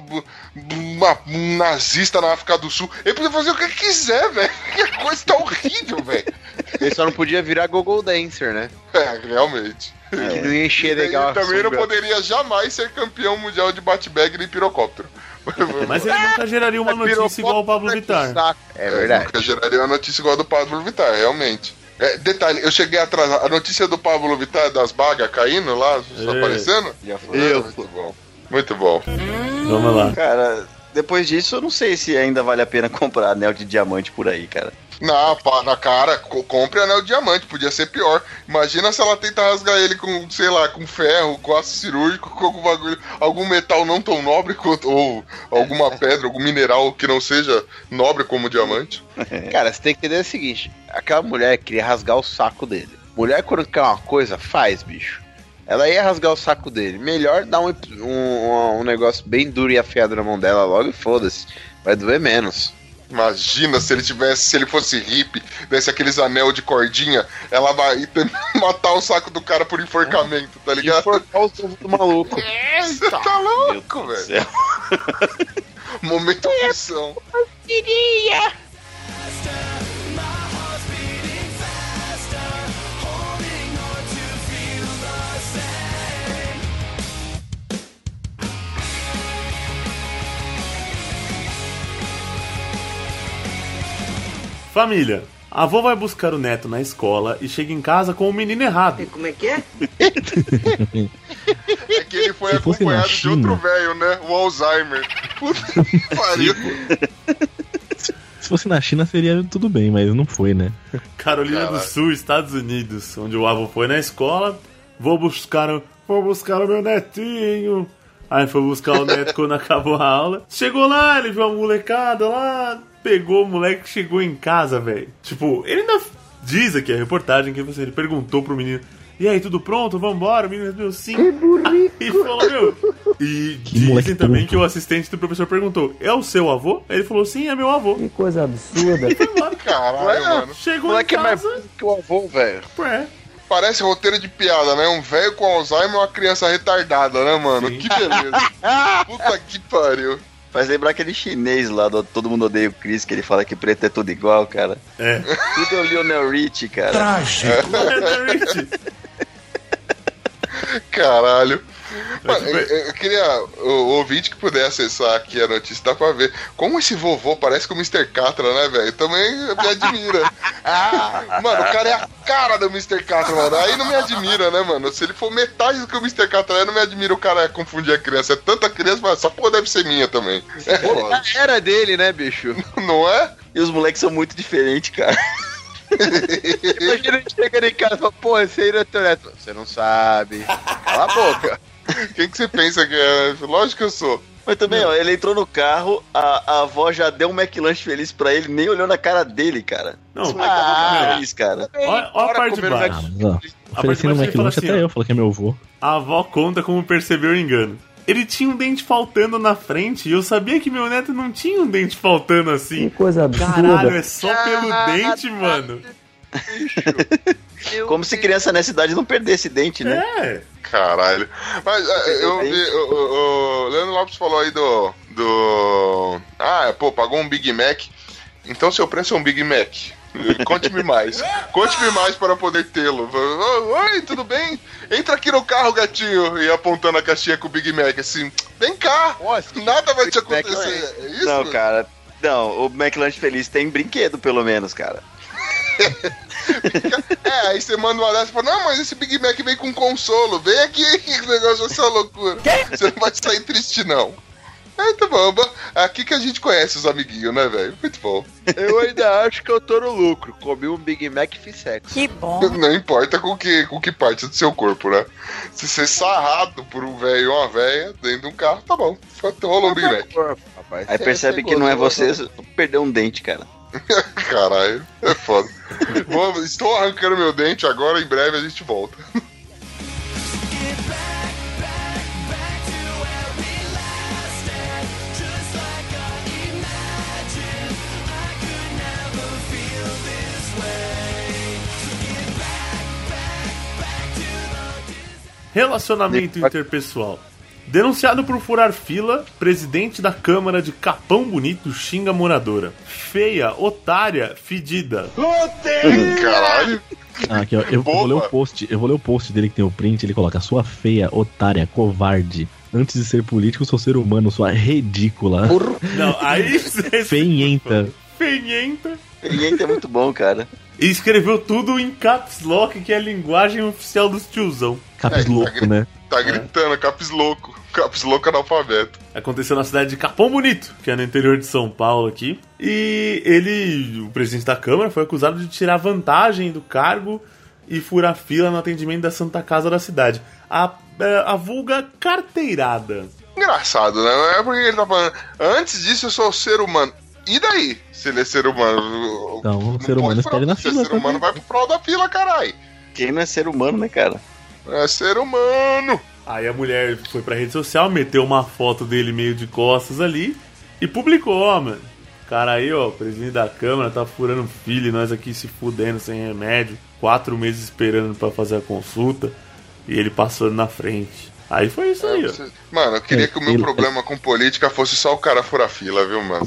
uma- um nazista na África do Sul. Ele podia fazer o que ele quiser, velho. (laughs) Que coisa tá horrível, velho. Ele só não podia virar Google Dancer, né? É, realmente. Que não ia encher E legal a também não poderia jamais ser campeão mundial de bate-bag nem pirocóptero. Mas ele nunca geraria uma notícia igual o Pablo Vittar. É verdade. Nunca geraria uma notícia igual a do Pablo Vittar, realmente. É, detalhe, eu cheguei atrás. A notícia do Pablo Vittar das bagas caindo lá, É. aparecendo? É, muito bom. Muito bom. Vamos lá. Cara, depois disso eu não sei se ainda vale a pena (laughs) comprar anel de diamante por aí, cara. Pá, na cara, co- compre anel diamante, podia ser pior. Imagina se ela tenta rasgar ele com, sei lá, com ferro, com aço cirúrgico, com algum bagulho, algum metal não tão nobre quanto, ou alguma (laughs) pedra, algum mineral que não seja nobre como diamante. (laughs) Cara, você tem que entender o seguinte: aquela mulher queria rasgar o saco dele. Mulher, quando quer uma coisa, faz, bicho. Ela ia rasgar o saco dele. Melhor dar um, um, um negócio bem duro e afiado na mão dela logo e foda-se. Vai doer menos. Imagina se ele tivesse, se ele fosse hippie, desse aqueles anel de cordinha, ela vai (laughs) matar o saco do cara por enforcamento, tá ligado? Enforcar os ovos do maluco. Você tá louco, velho. (laughs) Momento opção. Família. A avó vai buscar o neto na escola e chega em casa com o menino errado. Como é que é? É que ele foi Se fosse na acompanhado de China. outro velho, né? O Alzheimer. Puta que pariu. (laughs) Se fosse na China seria tudo bem, mas não foi, né? Carolina do Caralho. Sul, Estados Unidos, onde o avô foi na escola. Vou buscar, o- vou buscar o meu netinho. Aí foi buscar o neto quando (laughs) acabou a aula. Chegou lá, ele viu a molecada lá, pegou o moleque chegou em casa, velho. Tipo, ele ainda diz aqui a reportagem que você, ele perguntou pro menino. E aí, tudo pronto? Vambora? O menino respondeu sim. (laughs) E falou, meu. E Que dizem também tonto. que o assistente do professor perguntou: É o seu avô? Ele falou: Sim, é meu avô. Que coisa absurda. (laughs) Caralho, mano. Chegou Moleque em é mais casa. que o avô, velho. Ué, Parece roteiro de piada, né? Um velho com Alzheimer e uma criança retardada, né, mano? Que beleza. (laughs) Puta que pariu. Faz lembrar aquele chinês lá do Todo Mundo Odeia o Chris, que ele fala que preto é tudo igual, cara. é. Tudo é o Lionel Rich, cara. É, Rich. (laughs) Caralho. Mano, eu, eu queria o, o ouvinte que puder acessar aqui a notícia, dá pra ver como esse vovô parece com o Mr. Catra, né, velho? Também me admira. (laughs) mano, o cara é a cara do Mr. Catra, mano. Aí não me admira, né, mano? Se ele for metade do que o Mr. Catra é, não me admira o cara confundir a criança. É tanta criança, mas essa porra deve ser minha também. É. Era dele, né, bicho? (laughs) Não é? E os moleques são muito diferentes, cara. (laughs) Imagina ele chegando em casa e fala, pô, esse aí não é teu neto. Você não sabe. Cala a boca. Quem que você pensa que é? Lógico que eu sou. Mas também, ó, ele entrou no carro, a, a avó já deu um McLanche feliz pra ele, nem olhou na cara dele, cara. Não, Esse moleque tava Ah. muito feliz, cara. Olha, olha a parte de baixo. Ah, oferecendo fala McLanche assim, até eu falei que é meu avô. A avó conta como percebeu o engano. Ele tinha um dente faltando na frente e eu sabia que meu neto não tinha um dente faltando assim. Que coisa absurda. Caralho, é só pelo dente, mano. Como se criança nessa idade não perdesse dente, né? É. Caralho. Mas é, eu vi. O, o- o Leandro Lopes falou aí do. Do. Ah, pô, pagou um Big Mac. Então seu preço é um Big Mac. Conte-me mais. Conte-me mais para poder tê-lo. Oi, tudo bem? Entra aqui no carro, gatinho. E apontando a caixinha com o Big Mac assim. Vem cá. Nada vai te Big Mac acontecer. É isso? Não, cara. Não, o McLanche feliz tem brinquedo, pelo menos, cara. É, aí você manda uma dessa e fala, não, mas esse Big Mac vem com consolo, vem aqui, (laughs) que o negócio vai ser uma loucura. Você não vai sair triste, não. É, tá bom, aqui que a gente conhece os amiguinhos, né, velho? Muito bom. Eu ainda acho que eu tô no lucro. Comi um Big Mac e fiz sexo. Que bom. (laughs) Não importa com que, com que parte do seu corpo, né? Se ser sarrado por um velho ou uma velha dentro de um carro, tá bom. Rola um Big Mac. Rapaz, Aí percebe cê que não é gostou, você, perdeu um dente, cara. (laughs) Caralho, é foda. Vou- estou arrancando meu dente agora, em breve a gente volta. Relacionamento interpessoal. Denunciado por furar fila, presidente da Câmara de Capão Bonito xinga moradora. Feia, otária, fedida. Caralho. Ah, aqui, ó, eu, eu vou ler o post, eu vou ler o post dele que tem o print, ele coloca sua feia, otária, covarde. Antes de ser político, sou ser humano, sua ridícula. Não, aí (laughs) você Feinhenta. Feinhenta. Ninguém é muito bom, cara. E escreveu tudo em caps lock, que é a linguagem oficial dos tiozão. Caps É, louco, tá né? Tá gritando, capis louco. Caps lock analfabeto. Aconteceu na cidade de Capão Bonito, que é no interior de São Paulo aqui. E ele, o presidente da Câmara, foi acusado de tirar vantagem do cargo e furar fila no atendimento da Santa Casa da cidade. A, é, a vulga carteirada. Engraçado, né? É porque ele tá falando. Antes disso, eu sou ser humano. E daí? Se ele é ser humano. Então, o Não ser humano pode espera na fila Se é ser humano, também. vai pro final da fila, caralho. Quem não é ser humano, né, cara? É ser humano. Aí a mulher foi pra rede social, meteu uma foto dele meio de costas ali e publicou, ó, mano. Cara aí, ó, presidente da Câmara tá furando filho e nós aqui se fudendo sem remédio. Quatro meses esperando pra fazer a consulta e ele passando na frente. Aí foi isso aí, ó. Você- Mano, eu queria É, que o meu ele- problema com política fosse só o cara furar fila, viu, mano?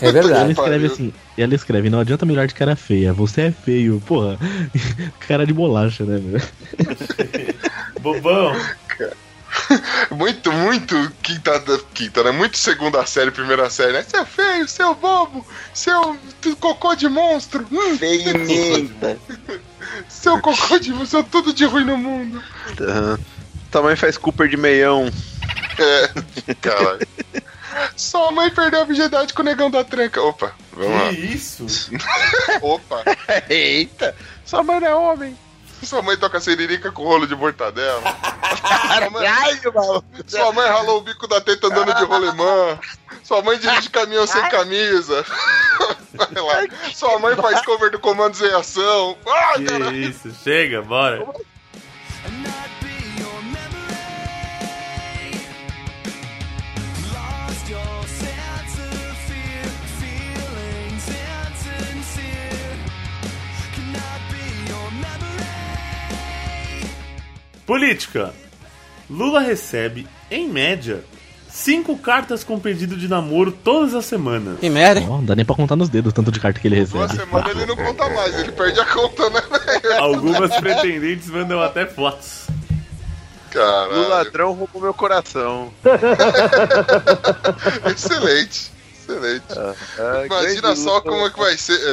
É verdade. Ela escreve assim, ela escreve, não adianta melhor de cara feia, você é feio, porra. (laughs) cara de bolacha, né, meu? (laughs) Bobão. (laughs) Muito, muito quinta, da- quinta, né? Muito segunda série, primeira série, né? Seu feio, seu bobo, seu tu- cocô de monstro, hum, Feimenta. (laughs) seu cocô de seu tudo de ruim no mundo. Tua mãe faz Cooper de meião. É, caralho. Sua mãe perdeu a virgindade com o negão da tranca. Opa, vamos lá. Que isso? (laughs) Opa, Eita! Sua mãe não é homem. Sua mãe toca siririca com rolo de mortadela. (laughs) Sua mãe, Caralho, mano. sua mãe ralou o bico da teta andando de rolemã. Sua mãe dirige caminhão sem camisa. Vai lá. Sua mãe faz cover do Comandos em Ação. Ah, Que caralho. isso? Chega, bora. Política. Lula recebe, em média, cinco cartas com pedido de namoro todas as semanas. Que merda, hein? Ó, não dá nem pra contar nos dedos tanto de carta que ele recebe. semanas ele não conta mais, ele perde a conta, né? Algumas pretendentes mandam até fotos. O Caralho. ladrão roubou meu coração. (laughs) Excelente. Excelente. Ah, Imagina grande só luta. como é que vai ser. é,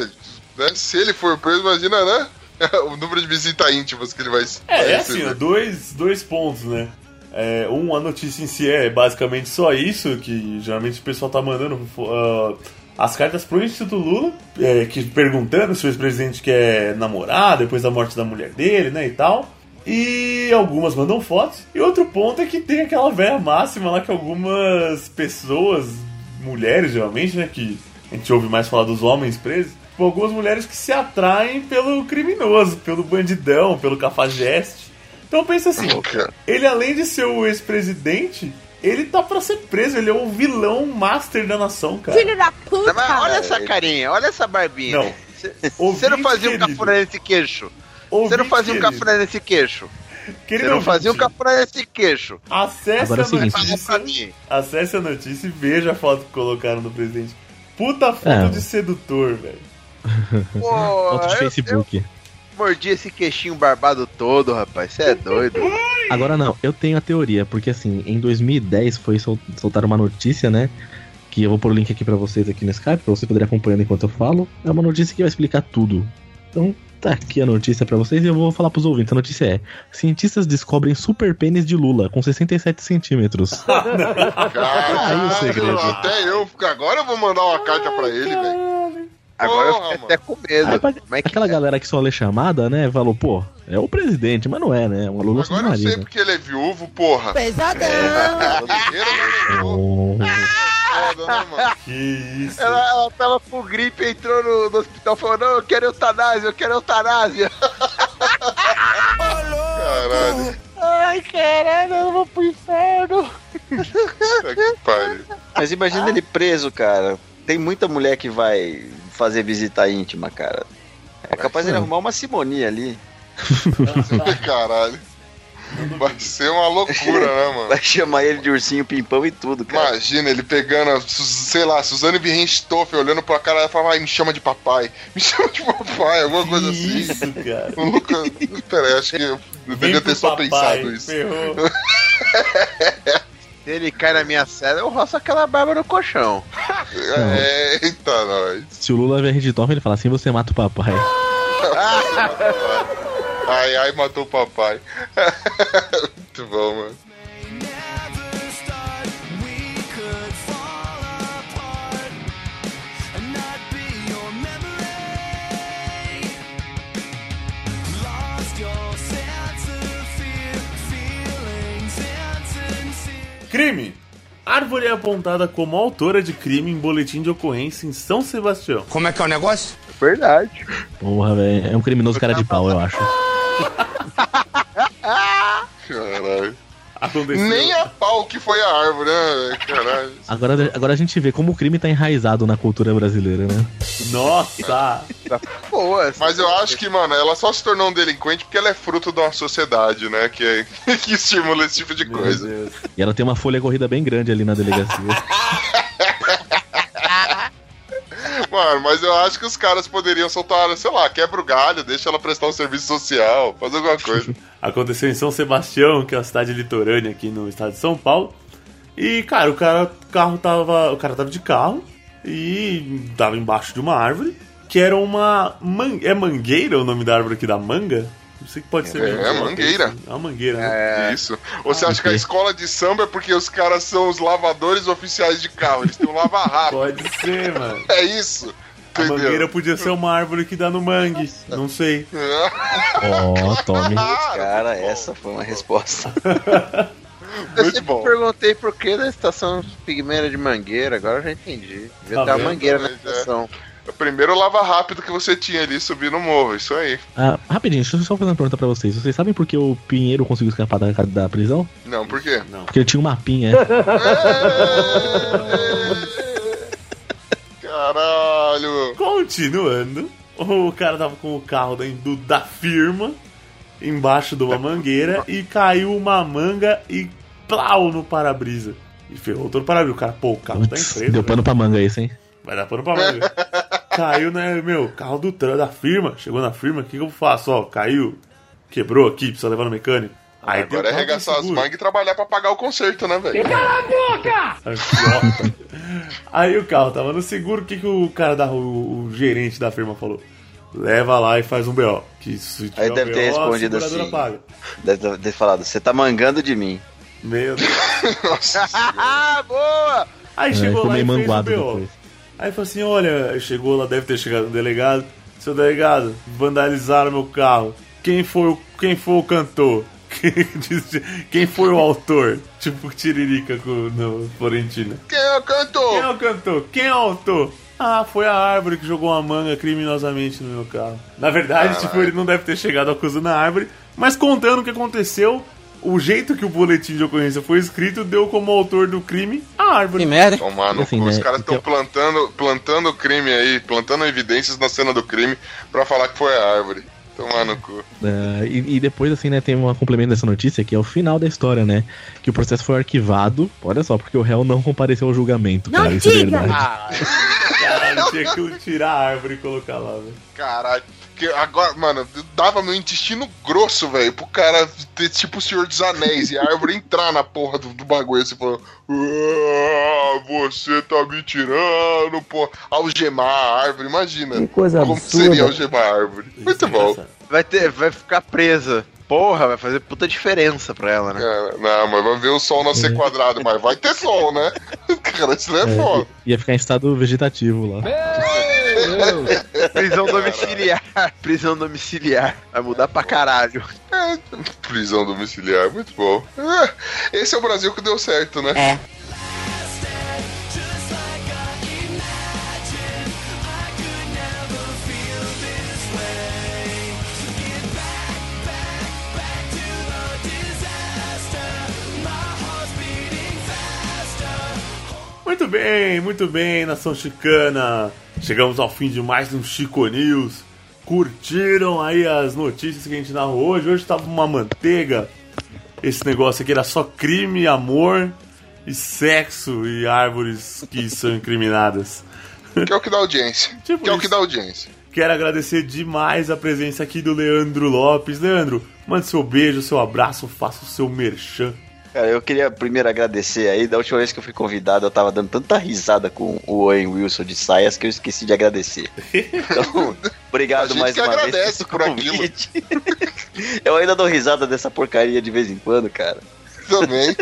né? Se ele for preso, imagina, né? (laughs) O número de visitas íntimas que ele vai É, é assim, ó, receber. dois, dois pontos, né? É, um, a notícia em si é basicamente só isso, que geralmente o pessoal tá mandando ah, as cartas pro Instituto Lula, é, que perguntando se o ex-presidente quer namorar depois da morte da mulher dele, né, e tal. E algumas mandam fotos. E outro ponto é que tem aquela velha máxima lá que algumas pessoas, mulheres geralmente, né, que a gente ouve mais falar dos homens presos, tipo, algumas mulheres que se atraem pelo criminoso, pelo bandidão, pelo cafajeste. Então pensa assim, ele além de ser o ex-presidente, ele tá pra ser preso, ele é o vilão master da nação, cara. Filho da puta! Mas olha essa carinha, olha essa barbinha. Não. Você não fazia um Ouvinte cafuné nesse queixo. Você não fazia um querido, cafuné nesse queixo. querido Você não fazia um cafuné nesse queixo. Acesse Agora é a. Fala notícia, mim. acesse a notícia e veja a foto que colocaram do presidente. Puta foto É. de sedutor, velho. (laughs) Pô, Foto de eu- Facebook. eu mordi esse queixinho barbado todo, rapaz. Você é doido. Agora não, eu tenho a teoria, porque assim, em 2010 foi sol soltar uma notícia, né? Que eu vou pôr o link aqui pra vocês aqui no Skype, pra vocês poderem acompanhando enquanto eu falo. É uma notícia que vai explicar tudo. Então, tá aqui a notícia pra vocês e eu vou falar pros ouvintes. A notícia é: Cientistas descobrem super pênis de Lula com 67 centímetros. (laughs) Caralho, o segredo. até eu. Agora eu vou mandar uma carta pra ele, velho. Agora eu Porra, fiquei até com medo. Aí, Como é que aquela galera que só lê chamada, né? Falou, pô, é o presidente, mas não é, né? É uma Lula Agora eu sei porque ele é viúvo, porra. Pesadão! Né, mano? (laughs) Que isso. Ela, ela tava com gripe, entrou no, no hospital e falou: Não, eu quero eutanásia, eu quero eutanásia. Caralho. Ai, caralho, eu vou pro inferno. Puta que pariu. Mas imagina ele preso, cara. Tem muita mulher que vai fazer visita íntima, cara. É capaz de ele arrumar uma simonia ali. (laughs) Caralho. Vai ser uma loucura, né, mano? Vai chamar ele de ursinho pimpão e tudo, cara. Imagina ele pegando, sei lá, Suzane Birrenstoff olhando pra cara e falando, ai, me chama de papai, (laughs) me chama de papai, alguma Que coisa assim. isso, cara. O Lucas, peraí, acho que eu Vem devia ter só papai, pensado isso. Ferrou. (laughs) Se ele cai na minha cela, eu roço aquela barba no colchão. É, eita, nós. Se o Lula vier de ele fala assim: você mata o papai. (laughs) Ai, ai, matou o papai. (laughs) Muito bom, mano. Crime. Árvore é apontada como autora de crime em boletim de ocorrência em São Sebastião. Como é que é o negócio? Verdade. Porra, velho. É um criminoso cara de pau, eu acho. Caralho. Aconteceu. Nem a pau que foi a árvore, né? Caralho. Agora, agora a gente vê como o crime tá enraizado na cultura brasileira, né? Nossa! Boa. Mas eu acho que, mano, ela só se tornou um delinquente porque ela é fruto de uma sociedade, né? Que, é- (laughs) que estimula esse tipo de Meu coisa. Deus. E ela tem uma folha corrida bem grande ali na delegacia. (laughs) Mano, mas eu acho que os caras poderiam soltar, sei lá, quebra o galho, deixa ela prestar um serviço social, fazer alguma coisa. (laughs) Aconteceu em São Sebastião, que é uma cidade litorânea aqui no estado de São Paulo. E, cara, o cara, o carro tava, o cara tava de carro e tava embaixo de uma árvore, que era uma man, é mangueira o nome da árvore aqui da manga? Não sei que pode ser. É, mangueira, mangueira. É uma mangueira, né? Isso. Ou você acha que a escola de samba é porque os caras são os lavadores oficiais de carro, eles têm um lava-rápido. Pode ser, mano. É isso. A mangueira podia ser uma árvore que dá no mangue. Não sei. (laughs) Ó, tome. Cara, essa foi uma resposta. (laughs) Eu Muito sempre bom. perguntei por que da estação Pigmeira de Mangueira, agora eu já entendi. Devia Tá ter uma vendo? mangueira na Mas é. O primeiro lava rápido que você tinha ali subir no morro, isso aí. Ah, rapidinho, deixa eu só fazer uma pergunta pra vocês. Vocês sabem por que o Pinheiro conseguiu escapar da, da prisão? Não, por quê? Porque ele tinha um mapinha. (laughs) Caralho. Continuando, o cara tava com o carro dentro da firma, embaixo de uma mangueira, e caiu uma manga e plau no para-brisa. E ferrou todo o para-brisa. O cara, pô, o carro tá em frente. deu pano pra manga esse, hein? Vai dar pano pra manga. (laughs) caiu, né, meu, carro do tran da firma. Chegou na firma, o que, que eu faço? Ó, caiu, quebrou aqui, precisa levar no mecânico. Aí Agora é arregaçar as mangas e trabalhar pra pagar o conserto, né, velho? Aí o carro tava no seguro, o que, que o cara da o, o gerente da firma falou? Leva lá e faz um BO. Que se tiver Aí um deve ter BO, a respondido assim. Paga. Deve ter falado, você tá mangando de mim. Meu Deus. (laughs) Ah, boa! Aí É, chegou ficou lá e fez manguado BO. depois. Aí falou assim, olha, chegou lá, deve ter chegado o delegado. Seu delegado, vandalizaram meu carro. Quem foi o, quem foi o cantor? (laughs) Quem- foi o autor? (laughs) Tipo Tiririca com, no Florentina. Quem é o Quem é cantor? o cantor? Quem é o autor? Ah, foi a árvore que jogou uma manga criminosamente no meu carro. Na verdade, Caralho. tipo, ele não deve ter chegado acusando a árvore, mas contando o que aconteceu, o jeito que o boletim de ocorrência foi escrito deu como autor do crime a árvore. merda. Tomar no Assim, cu. Os né, caras estão então- plantando, plantando crime aí, plantando evidências na cena do crime pra falar que foi a árvore. Tomar no cu. É, e, e depois, assim, né, tem um complemento dessa notícia que é o final da história, né? Que o processo foi arquivado, olha só, porque o réu não compareceu ao julgamento, cara. Isso é verdade. Ah, (laughs) Caralho, tinha que tirar a árvore e colocar lá, velho. Caralho. Que agora, mano, dava meu intestino grosso, velho, pro cara ter tipo o Senhor dos Anéis e a árvore entrar na porra do, do bagulho assim, falando: ah, Você tá me tirando, pô. Algemar a árvore, imagina. Que coisa Como absurda. seria algemar a árvore? Muito bom. vai, ter, vai ficar presa. Porra, vai fazer puta diferença pra ela, né? É, não, mas vai ver o sol nascer quadrado, mas vai ter sol, né? (laughs) Cara, isso não é, É, foda. ia ficar em estado vegetativo lá. Prisão domiciliar. Prisão domiciliar. Vai mudar pra caralho. É, prisão domiciliar, muito bom. É, esse é o Brasil que deu certo, né? É. Muito bem, muito bem, nação chicana. Chegamos ao fim de mais um Chico News. Curtiram aí as notícias que a gente narrou hoje? Hoje tava uma manteiga. Esse negócio aqui era só crime, amor e sexo e árvores que são incriminadas. Que é o que dá audiência. (laughs) Tipo que é o que dá audiência. Quero agradecer demais a presença aqui do Leandro Lopes. Leandro, mande seu beijo, seu abraço, faça o seu merchan. Cara, eu queria primeiro agradecer aí. Da última vez que eu fui convidado, eu tava dando tanta risada com o Owen Wilson de saias que eu esqueci de agradecer. Então, (laughs) A obrigado gente mais que uma agradece vez por convite. (laughs) eu ainda dou risada dessa porcaria de vez em quando, cara. Também.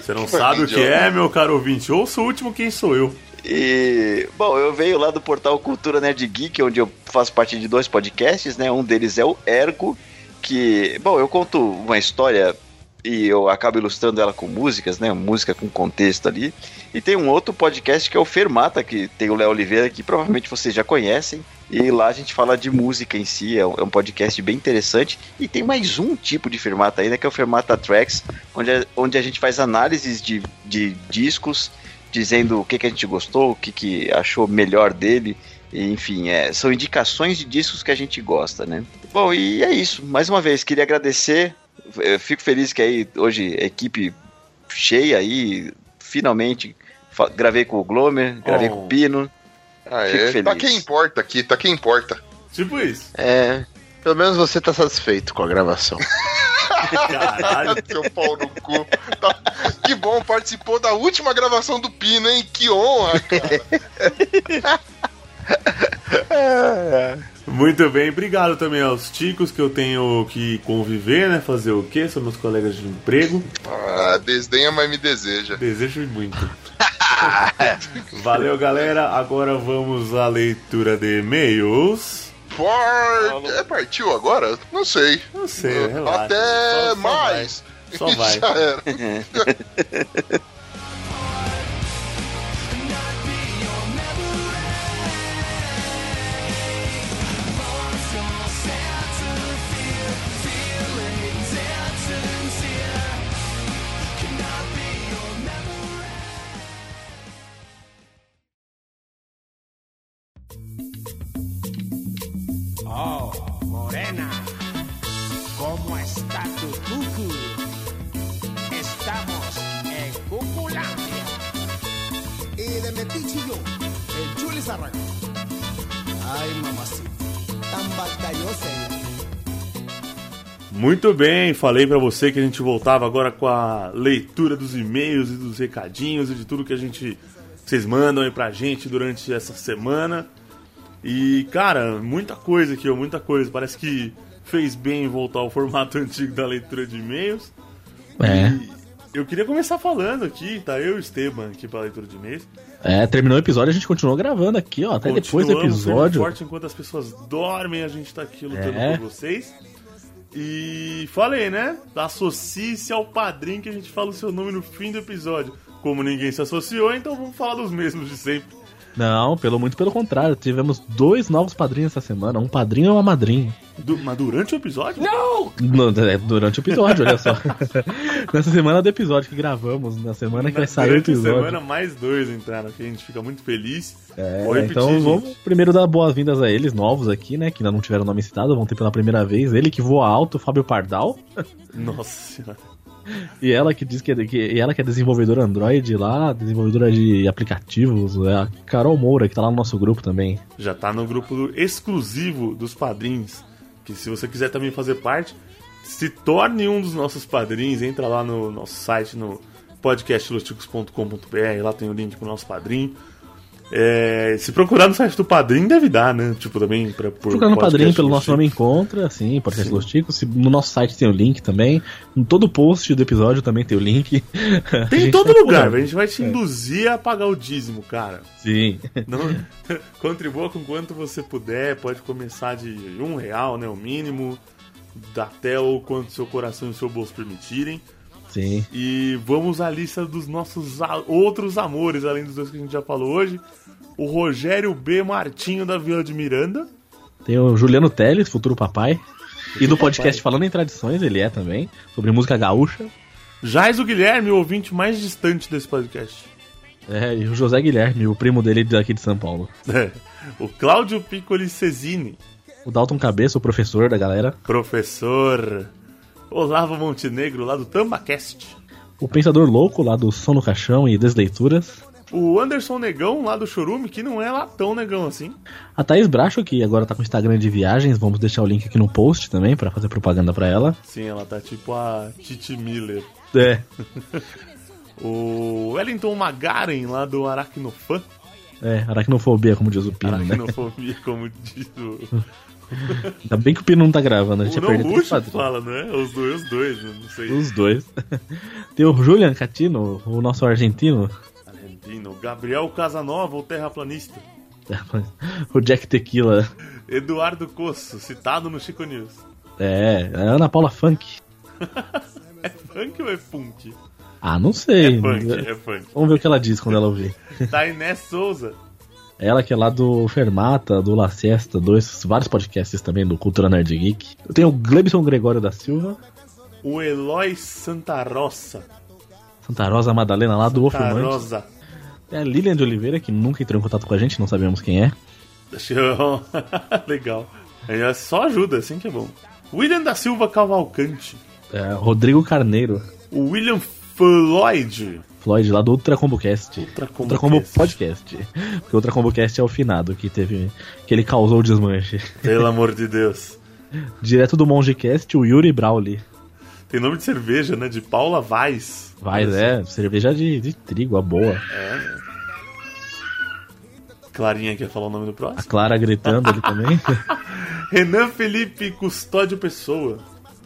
Você não (laughs) sabe o que é, meu caro ouvinte? Ouça o último Quem Sou Eu. E, bom, eu venho lá do portal Cultura Nerd Geek, onde eu faço parte de dois podcasts, né? Um deles é o Ergo, que, bom, eu conto uma história e eu acabo ilustrando ela com músicas, né? Música com contexto ali. E tem um outro podcast que é o Fermata, que tem o Léo Oliveira, que provavelmente vocês já conhecem. E lá a gente fala de música em si, é um, é podcast bem interessante. E tem mais um tipo de Fermata ainda, que é o Fermata Tracks, onde a, onde a gente faz análises de, de discos, dizendo o que, que a gente gostou, o que, que achou melhor dele. Enfim, é, são indicações de discos que a gente gosta, né? Bom, e é isso. Mais uma vez, queria agradecer. Eu fico feliz que aí hoje a equipe cheia aí, finalmente gravei com o Glomer, gravei Oh. com o Pino. Ah, Fico é, tá feliz. quem importa aqui, tá quem importa. Tipo isso. É. Pelo menos você tá satisfeito com a gravação. (laughs) Caralho. (laughs) Seu pau no cu. Tá- Que bom, participou da última gravação do Pino, hein? Que honra, cara. (laughs) Muito bem, obrigado também aos ticos que eu tenho que conviver, né? Fazer o quê? São meus colegas de emprego. Ah, desdenha, mas me deseja. Desejo muito. (laughs) Valeu, galera. Agora vamos à leitura de e-mails. Por... É, partiu agora? Não sei. Não sei, relaxa. Até Só- só mais. vai. Só vai. (laughs) Já era. (laughs) Muito bem, falei pra você que a gente voltava agora com a leitura dos e-mails e dos recadinhos e de tudo que a gente vocês mandam aí pra gente durante essa semana. E cara, muita coisa aqui, muita coisa. Parece que fez bem voltar ao formato (laughs) antigo da leitura de e-mails. É. E eu queria começar falando aqui, tá? Eu e o Esteban aqui pra leitura de e-mails. É, terminou o episódio, a gente continuou gravando aqui, ó. Até depois do episódio. Forte enquanto as pessoas dormem, a gente tá aqui lutando É. por vocês. E falei, né? Associe-se ao padrinho que a gente fala o seu nome no fim do episódio. Como ninguém se associou, então vamos falar dos mesmos de sempre. Não, pelo muito pelo contrário. Tivemos dois novos padrinhos essa semana, um padrinho e uma madrinha. Du- mas durante o episódio? No- é, durante o episódio, olha só. (laughs) Nessa semana do episódio que gravamos, na semana que vai sair o episódio. semana, mais dois entraram aqui. A gente fica muito feliz. É, Vou repetir, então gente. vamos primeiro dar boas-vindas a eles, novos aqui, né? Que ainda não tiveram nome citado, vão ter pela primeira vez. Ele que voa alto, Fábio Pardal. Nossa senhora. E ela que diz que é, que, ela que é desenvolvedora Android lá, desenvolvedora de aplicativos, é a Carol Moura, que tá lá no nosso grupo também. Já tá no grupo exclusivo dos padrinhos. Que se você quiser também fazer parte, se torne um dos nossos padrinhos. Entra lá no nosso site, no podcastlosticos.com.br. Lá tem o link pro nosso padrinho. É, se procurar no site do padrinho, deve dar, né? Tipo, também pra, por Procurando no padrinho pelo nosso nome encontra, sim, Podcast Los Ticos. No nosso site tem o link também. Em todo post do episódio também tem o link. Tem (laughs) em todo tá lugar, a gente vai te É. induzir a pagar o dízimo, cara. Sim. Não, (laughs) (laughs) contribua com quanto você puder, pode começar de um real, né, o mínimo, até o quanto seu coração e seu bolso permitirem. Sim. E vamos à lista dos nossos outros amores, além dos dois que a gente já falou hoje. O Rogério B. Martinho da Vila de Miranda. Tem o Juliano Teles, futuro papai. E do podcast papai. Falando em Tradições, ele é também, sobre música gaúcha. Jais o Guilherme, o ouvinte mais distante desse podcast. É, e o José Guilherme, o primo dele daqui de São Paulo. É. O Cláudio Piccoli Cesini, O Dalton Cabeça, o professor da galera. professor Olavo Montenegro, lá do Tambacast. O Pensador Louco, lá do Som no Caixão e Desleituras. O Anderson Negão, lá do Chorume, que não é lá tão negão assim. A Thaís Bracho, que agora tá com o Instagram de viagens, vamos deixar o link aqui no post também pra fazer propaganda pra ela. Sim, ela tá tipo a Titi Miller. É. (laughs) O Wellington Magaren, lá do Aracnofan. É, aracnofobia, como diz o Pino, né? Aracnofobia, como diz o. (laughs) Ainda bem que o Pino não tá gravando, a gente O ia perder padrinhos. fala, não é? Os dois, os dois, né? não sei. Os dois. (laughs) Tem o Julian Catino, o nosso argentino. Argentino. Gabriel Casanova, o terraplanista. (laughs) O Jack Tequila. Eduardo Coço, citado no Chico News. É, a Ana Paula Funk. É funk ou é punk? Ah, não sei. É funk, é funk. Vamos ver o que ela diz quando ela ouvir. Tainé Souza. Ela que é lá do Fermata, do La Siesta, dois, vários podcasts também do Cultura Nerd Geek. Eu tenho o Glebson Gregório da Silva, O Eloy Santa Rosa. Santa Rosa Madalena lá do Santa Wolfmante. Rosa. É a Lilian de Oliveira, que nunca entrou em contato com a gente, não sabemos quem é. (laughs) Legal. Aí só ajuda, assim que é bom. William da Silva Cavalcante. É, Rodrigo Carneiro, O William Floyd. Floyd lá do Ultra Combo Cast. Ultra Combo Ultra Combo Cast. Podcast. Porque o Ultra Combo Cast é o finado que teve. que ele causou o desmanche. Pelo amor de Deus. (laughs) Direto do Monge Cast, o Yuri Brawley. Tem nome de cerveja, né? De Paula Vaz. Vai, é, cerveja de, de trigo, a boa. Clarinha quer falar o nome do A próximo? Clara gritando ali também. (laughs) Renan Felipe Custódio Pessoa.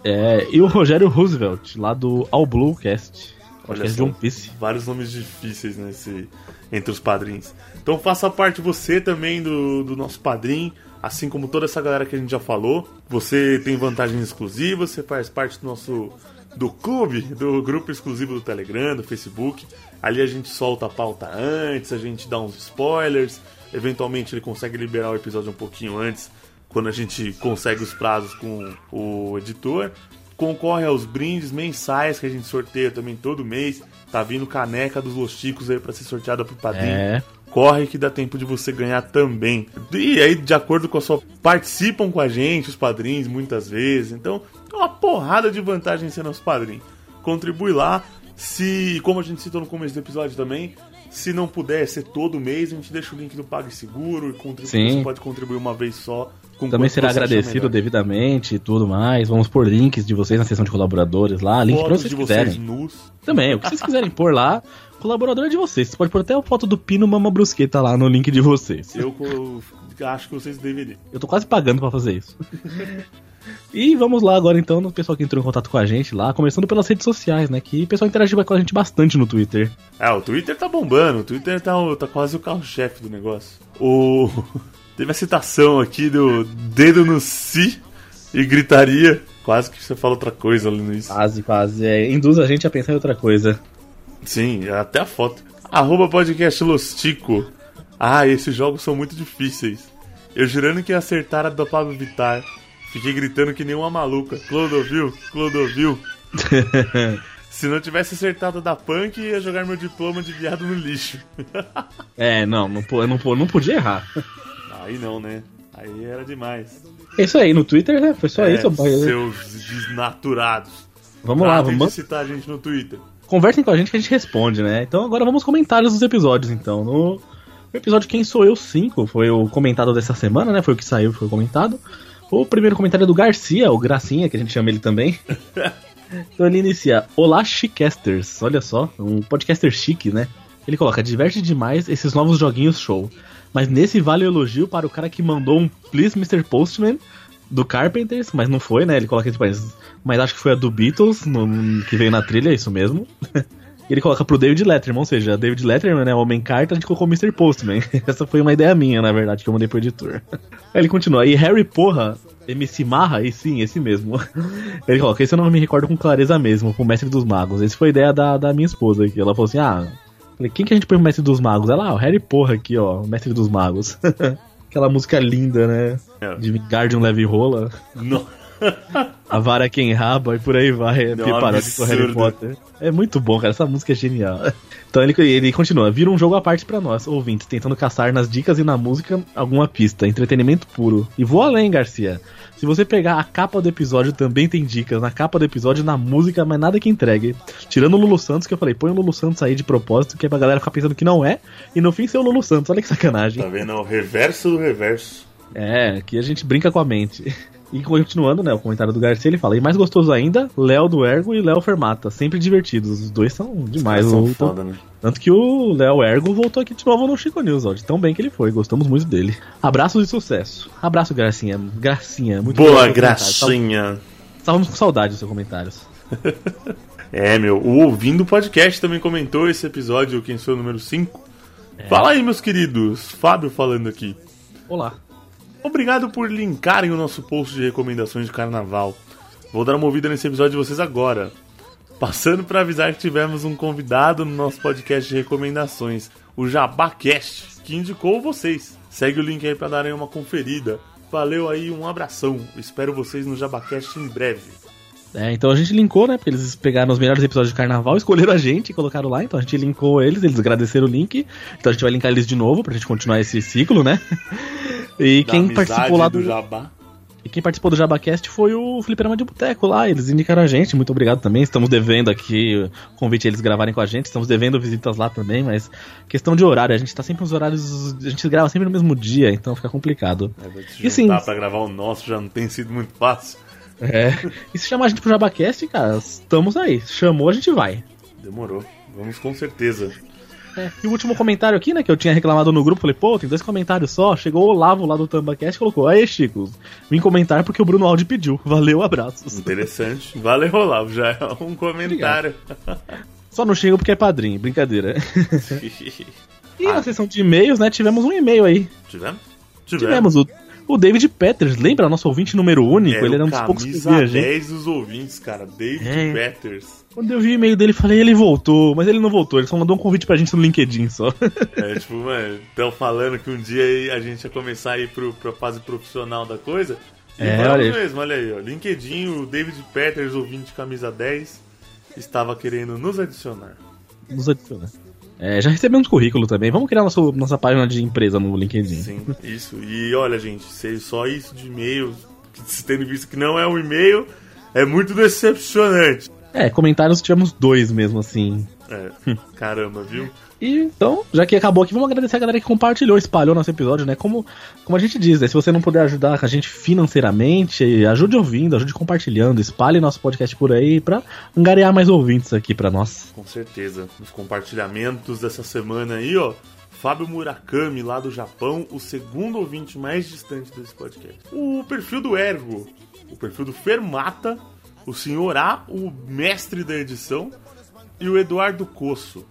É, e o Rogério Roosevelt, lá do All Blue Cast. Olha Podcast de One Piece. vários nomes difíceis nesse, entre os padrinhos. Então faça parte você também do, do nosso padrinho, assim como toda essa galera que a gente já falou. Você tem vantagens exclusivas, você faz parte do nosso do clube, do grupo exclusivo do Telegram, do Facebook. Ali a gente solta a pauta antes, a gente dá uns spoilers. Eventualmente ele consegue liberar o episódio um pouquinho antes, quando a gente consegue os prazos com o editor concorre aos brindes mensais que a gente sorteia também todo mês. Tá vindo caneca dos Losticos aí pra ser sorteada pro padrinho. É. Corre que dá tempo de você ganhar também. E aí, de acordo com a sua. Participam com a gente, os padrinhos, muitas vezes. Então, é uma porrada de vantagem ser nosso padrinho. Contribui lá. Se, como a gente citou no começo do episódio também, se não puder ser todo mês, a gente deixa o link do PagSeguro e contribui. Sim. Você pode contribuir uma vez só. Também será agradecido devidamente e tudo mais. Vamos pôr links de vocês na seção de colaboradores lá, link pra Fotos vocês de quiserem. vocês nus. Também, o que vocês quiserem pôr lá, colaborador é de vocês. Você pode pôr até a foto do Pino Mama Brusqueta lá no link de vocês. Eu co- acho que vocês deveriam. Eu tô quase pagando pra fazer isso. (laughs) E vamos lá agora então no pessoal que entrou em contato com a gente lá, começando pelas redes sociais, né? Que o pessoal interagiu com a gente bastante no Twitter. Ah, o Twitter tá bombando. O Twitter tá, tá quase o carro-chefe do negócio. O... Teve a citação aqui do dedo no si e gritaria. Quase que você fala outra coisa ali no isso. Quase, quase. É, induz a gente a pensar em outra coisa. Sim, até a foto. Arroba podcast Lostico. Ah, esses jogos são muito difíceis. Eu jurando que ia acertar a do Pablo Vittar. Fiquei gritando que nem uma maluca. Clodovil, Clodovil. (laughs) Se não tivesse acertado a da Punk, ia jogar meu diploma de viado no lixo. (laughs) É, não, não, não, não podia errar. Aí não, né? Aí era demais. É isso aí, no Twitter, né? Foi só É, isso. seus desnaturados. Vamos lá, Tratem de vamos. citar a gente no Twitter. Conversem com a gente que a gente responde, né? Então agora vamos comentários dos episódios, então. No episódio Quem Sou Eu 5 foi o comentado dessa semana, né? Foi o que saiu, foi comentado. O primeiro comentário é do Garcia, o Gracinha, que a gente chama ele também. (laughs) então ele inicia: Olá, Chicasters. Olha só, um podcaster chique, né? Ele coloca: diverte demais esses novos joguinhos show. Mas nesse vale o elogio para o cara que mandou um Please Mr. Postman do Carpenters, mas não foi, né? Ele coloca tipo, mas, mas acho que foi a do Beatles no- que veio na trilha, é isso mesmo. (laughs) Ele coloca pro David Letterman, ou seja, David Letterman, né, Homem Carta, a gente colocou o Mr. Postman. (laughs) Essa foi uma ideia minha, na verdade, que eu mandei pro editor. (laughs) Aí ele continua, e Harry Porra, MC Marra, e sim, esse mesmo. Ele coloca, esse eu não me recordo com clareza mesmo, com o Mestre dos Magos. Esse foi ideia da, da minha esposa aqui. Ela falou assim, ah, falei, quem que a gente põe o Mestre dos Magos? Ela, ah, o Harry Porra aqui, ó, o Mestre dos Magos. (laughs) Aquela música linda, né? É. De Guardian Leve Rola. Não. (laughs) A vara quem raba e por aí vai. É Não, paródia com Harry. Potter. É muito bom, cara. Essa música é genial. (laughs) Então ele, ele continua. Vira um jogo à parte pra nós, ouvintes, tentando caçar nas dicas e na música alguma pista. Entretenimento puro. E vou além, Garcia. Se você pegar a capa do episódio, também tem dicas. Na capa do episódio, na música, mas nada que entregue. Tirando o Lulu Santos, que eu falei, põe o Lulu Santos aí de propósito, que é pra galera ficar pensando que não é. E no fim ser o Lulu Santos. Olha que sacanagem. Tá vendo? É o reverso do reverso. É, aqui a gente brinca com a mente. E continuando, né, o comentário do Garcia, ele fala, e mais gostoso ainda, Léo do Ergo e Léo Fermata, sempre divertidos. Os dois são demais. São foda, né? Tanto que o Léo Ergo voltou aqui de novo no Chico News, ó, de tão bem que ele foi, gostamos muito dele. Abraços e sucesso. Abraço, Gracinha. Gracinha, muito Boa gracinha. Estávamos com saudade dos seus comentários. (laughs) É, meu, o Ouvindo Podcast também comentou esse episódio, quem sou o número 5. Fala aí, meus queridos. Fábio falando aqui. Olá. Obrigado por linkarem o nosso post de recomendações de carnaval. Vou dar uma ouvida nesse episódio de vocês agora. Passando para avisar que tivemos um convidado no nosso podcast de recomendações, o JabaCast, que indicou vocês. Segue o link aí para darem uma conferida. Valeu aí, um abração. Espero vocês no JabaCast em breve. É, então a gente linkou, né? Porque eles pegaram os melhores episódios de carnaval, escolheram a gente e colocaram lá. Então a gente linkou eles, eles agradeceram o link. Então a gente vai linkar eles de novo pra gente continuar esse ciclo, né? (laughs) E Da quem participou lá do do. Jabá. E quem participou do JabaCast foi o Fliperama de Boteco lá. Eles indicaram a gente. Muito obrigado também. Estamos devendo aqui o convite a eles gravarem com a gente. Estamos devendo visitas lá também, mas questão de horário. A gente tá sempre nos horários. A gente grava sempre no mesmo dia, então fica complicado. É, E sim. pra gravar o nosso já não tem sido muito fácil. É. E se chamar a gente pro JabaCast, cara, estamos aí. Chamou, a gente vai. Demorou. Vamos com certeza. É, E o último comentário aqui, né, que eu tinha reclamado no grupo, falei, pô, tem dois comentários só. Chegou o Olavo lá do Tambacast e colocou, aí, Chico, vim comentar porque o Bruno Aldi pediu. Valeu, abraços. Interessante. Valeu, Olavo. Já é um comentário. Só não chega porque é padrinho, brincadeira. (laughs) E na sessão de e-mails, né, tivemos um e-mail aí. Tivemos? Tivemos o, o David Peters, lembra? Nosso ouvinte número único? Era ele era um dos poucos que via a gente. 10 dos ouvintes, cara. David É. Peters. Quando eu vi o e-mail dele, falei, ele voltou, mas ele não voltou, ele só mandou um convite pra gente no LinkedIn só. É, tipo, mano, estão falando que um dia a gente ia começar a ir pro, pra fase profissional da coisa. E É, olha mesmo, olha aí, ó. LinkedIn, o David Peters, ouvinte camisa 10, estava querendo nos adicionar. Nos adiciona. É, já recebemos currículo também. Vamos criar nosso, nossa página de empresa no LinkedIn. Sim, isso. E olha, gente, se só isso de e-mail, tendo visto que não é um e-mail, é muito decepcionante. É, comentários tivemos dois mesmo, assim. É, caramba, viu? E então, já que acabou aqui, vamos agradecer a galera que compartilhou, espalhou nosso episódio, né? Como, como a gente diz, né? Se você não puder ajudar a gente financeiramente, ajude ouvindo, ajude compartilhando, espalhe nosso podcast por aí pra angariar mais ouvintes aqui pra nós. Com certeza. Nos compartilhamentos dessa semana aí, ó. Fábio Murakami, lá do Japão, o segundo ouvinte mais distante desse podcast. O perfil do Ergo, o perfil do Fermata, o Senhor A, o mestre da edição, e o Eduardo Coço.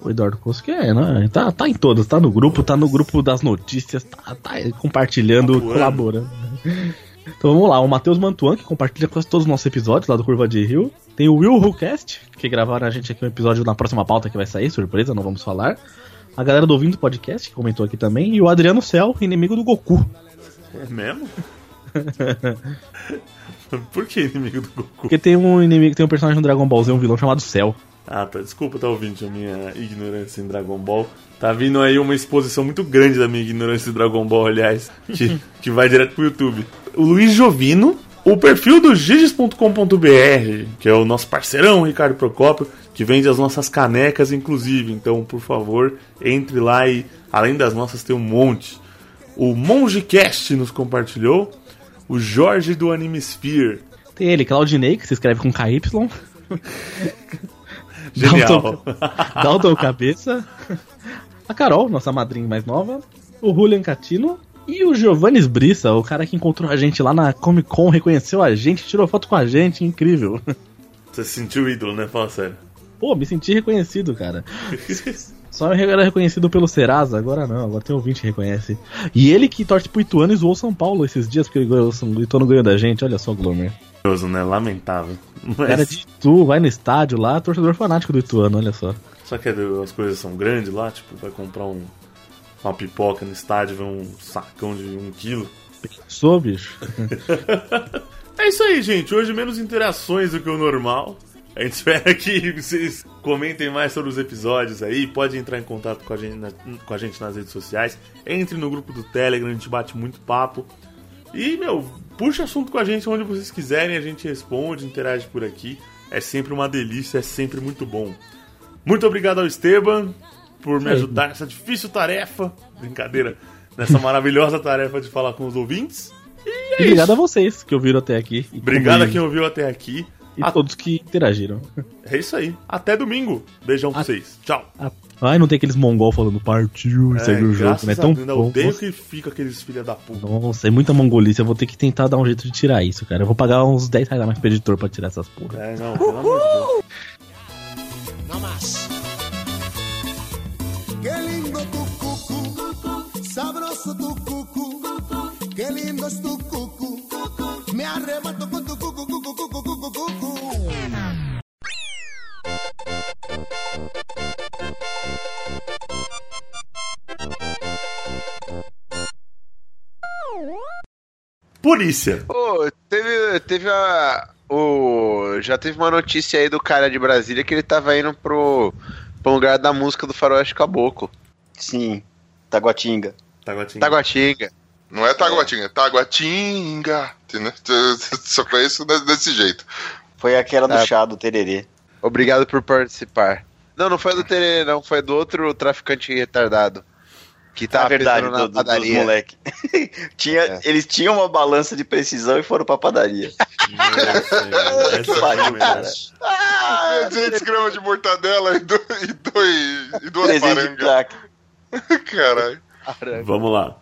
O Eduardo Costa que é, né? Tá, tá em todas, tá no grupo, tá no grupo das notícias, tá, tá compartilhando, Atuando. colaborando. (laughs) Então vamos lá, o Matheus Mantuan, que compartilha quase todos os nossos episódios lá do Curva de Rio. Tem o Will Whocast, que gravaram a gente aqui um episódio na próxima pauta que vai sair, surpresa, não vamos falar. A galera do Ouvindo Podcast, que comentou aqui também. E o Adriano Cell, inimigo do Goku. É mesmo? (laughs) (laughs) Por que inimigo do Goku? Porque tem um inimigo, tem um personagem no Dragon Ball Z, um vilão chamado Cell. Ah, tá. Desculpa, tá ouvindo a minha ignorância em Dragon Ball. Tá vindo aí uma exposição muito grande da minha ignorância em Dragon Ball, aliás, que, (laughs) que vai direto pro YouTube. O Luiz Jovino, o perfil do giges.com.br, que é o nosso parceirão, Ricardo Procópio, que vende as nossas canecas, inclusive. Então, por favor, entre lá e, além das nossas, tem um monte. O Mongecast nos compartilhou. O Jorge do Animesphere. Tem ele, Claudinei, que se escreve com KY. (laughs) Genial. Dalton, Dalton Cabeça. A Carol, nossa madrinha mais nova. O Julian Catino. E o Giovanni Brissa, o cara que encontrou a gente lá na Comic Con, reconheceu a gente, tirou foto com a gente, incrível. Você se sentiu ídolo, né? Fala sério. Pô, me senti reconhecido, cara. (laughs) Só era reconhecido pelo Serasa, agora não, agora tem ouvinte que reconhece. E ele que torce pro Ituano e zoou São Paulo esses dias, porque o Ituano ganhou da gente, olha só, Glomer. Né? Lamentável. Mas, Cara de Itu, vai no estádio lá, torcedor fanático do Ituano, olha só. Só que as coisas são grandes lá, tipo, vai comprar um, uma pipoca no estádio, vê um sacão de um quilo. Sou, bicho. (laughs) É isso aí, gente. Hoje menos interações do que o normal. A gente (laughs) espera que vocês comentem mais sobre os episódios aí. Pode entrar em contato com a gente, na- com a gente nas redes sociais. Entre no grupo do Telegram, a gente bate muito papo. E, meu, puxa assunto com a gente onde vocês quiserem, a gente responde, interage por aqui. É sempre uma delícia, é sempre muito bom. Muito obrigado ao Esteban por me ajudar nessa difícil tarefa. Brincadeira. Nessa maravilhosa tarefa de falar com os ouvintes. E é obrigado isso. a vocês que ouviram até aqui. Obrigado a quem ouviu até aqui. E todos que interagiram. É isso aí. Até domingo. Beijão pra A- vocês. Tchau. Ah, Ai, não tem aqueles mongol falando partiu e segue o jogo, né? a Tão Deus, bom. odeio que fica aqueles filha da puta. Nossa, é muita mongolice. Eu vou ter que tentar dar um jeito de tirar isso, cara. Eu vou pagar uns 10 reais a mais pro editor pra tirar essas porra. É, não, pelo amor de Deus. Polícia. Ô, teve, teve a. O, já teve uma notícia aí do cara de Brasília que ele tava indo pro, pro lugar da música do Faroeste Caboclo. Sim, Taguatinga. Taguatinga. Taguatinga. Não é Taguatinga, é Taguatinga. (laughs) Só conheço de- desse jeito. Foi aquela do Ah. chá do tererê. Obrigado por participar. Não, não foi do Tererê, não. Foi do outro traficante retardado. Que É tava verdade, pesando na do, do, dos padaria. moleque. (laughs) Tinha, É. Eles tinham uma balança de precisão e foram pra padaria. Essa Que pariu, cara. Ah, 200 gramas de mortadela e, do, e, dois, e duas presente parangas. crack. (laughs) Caralho. Vamos lá.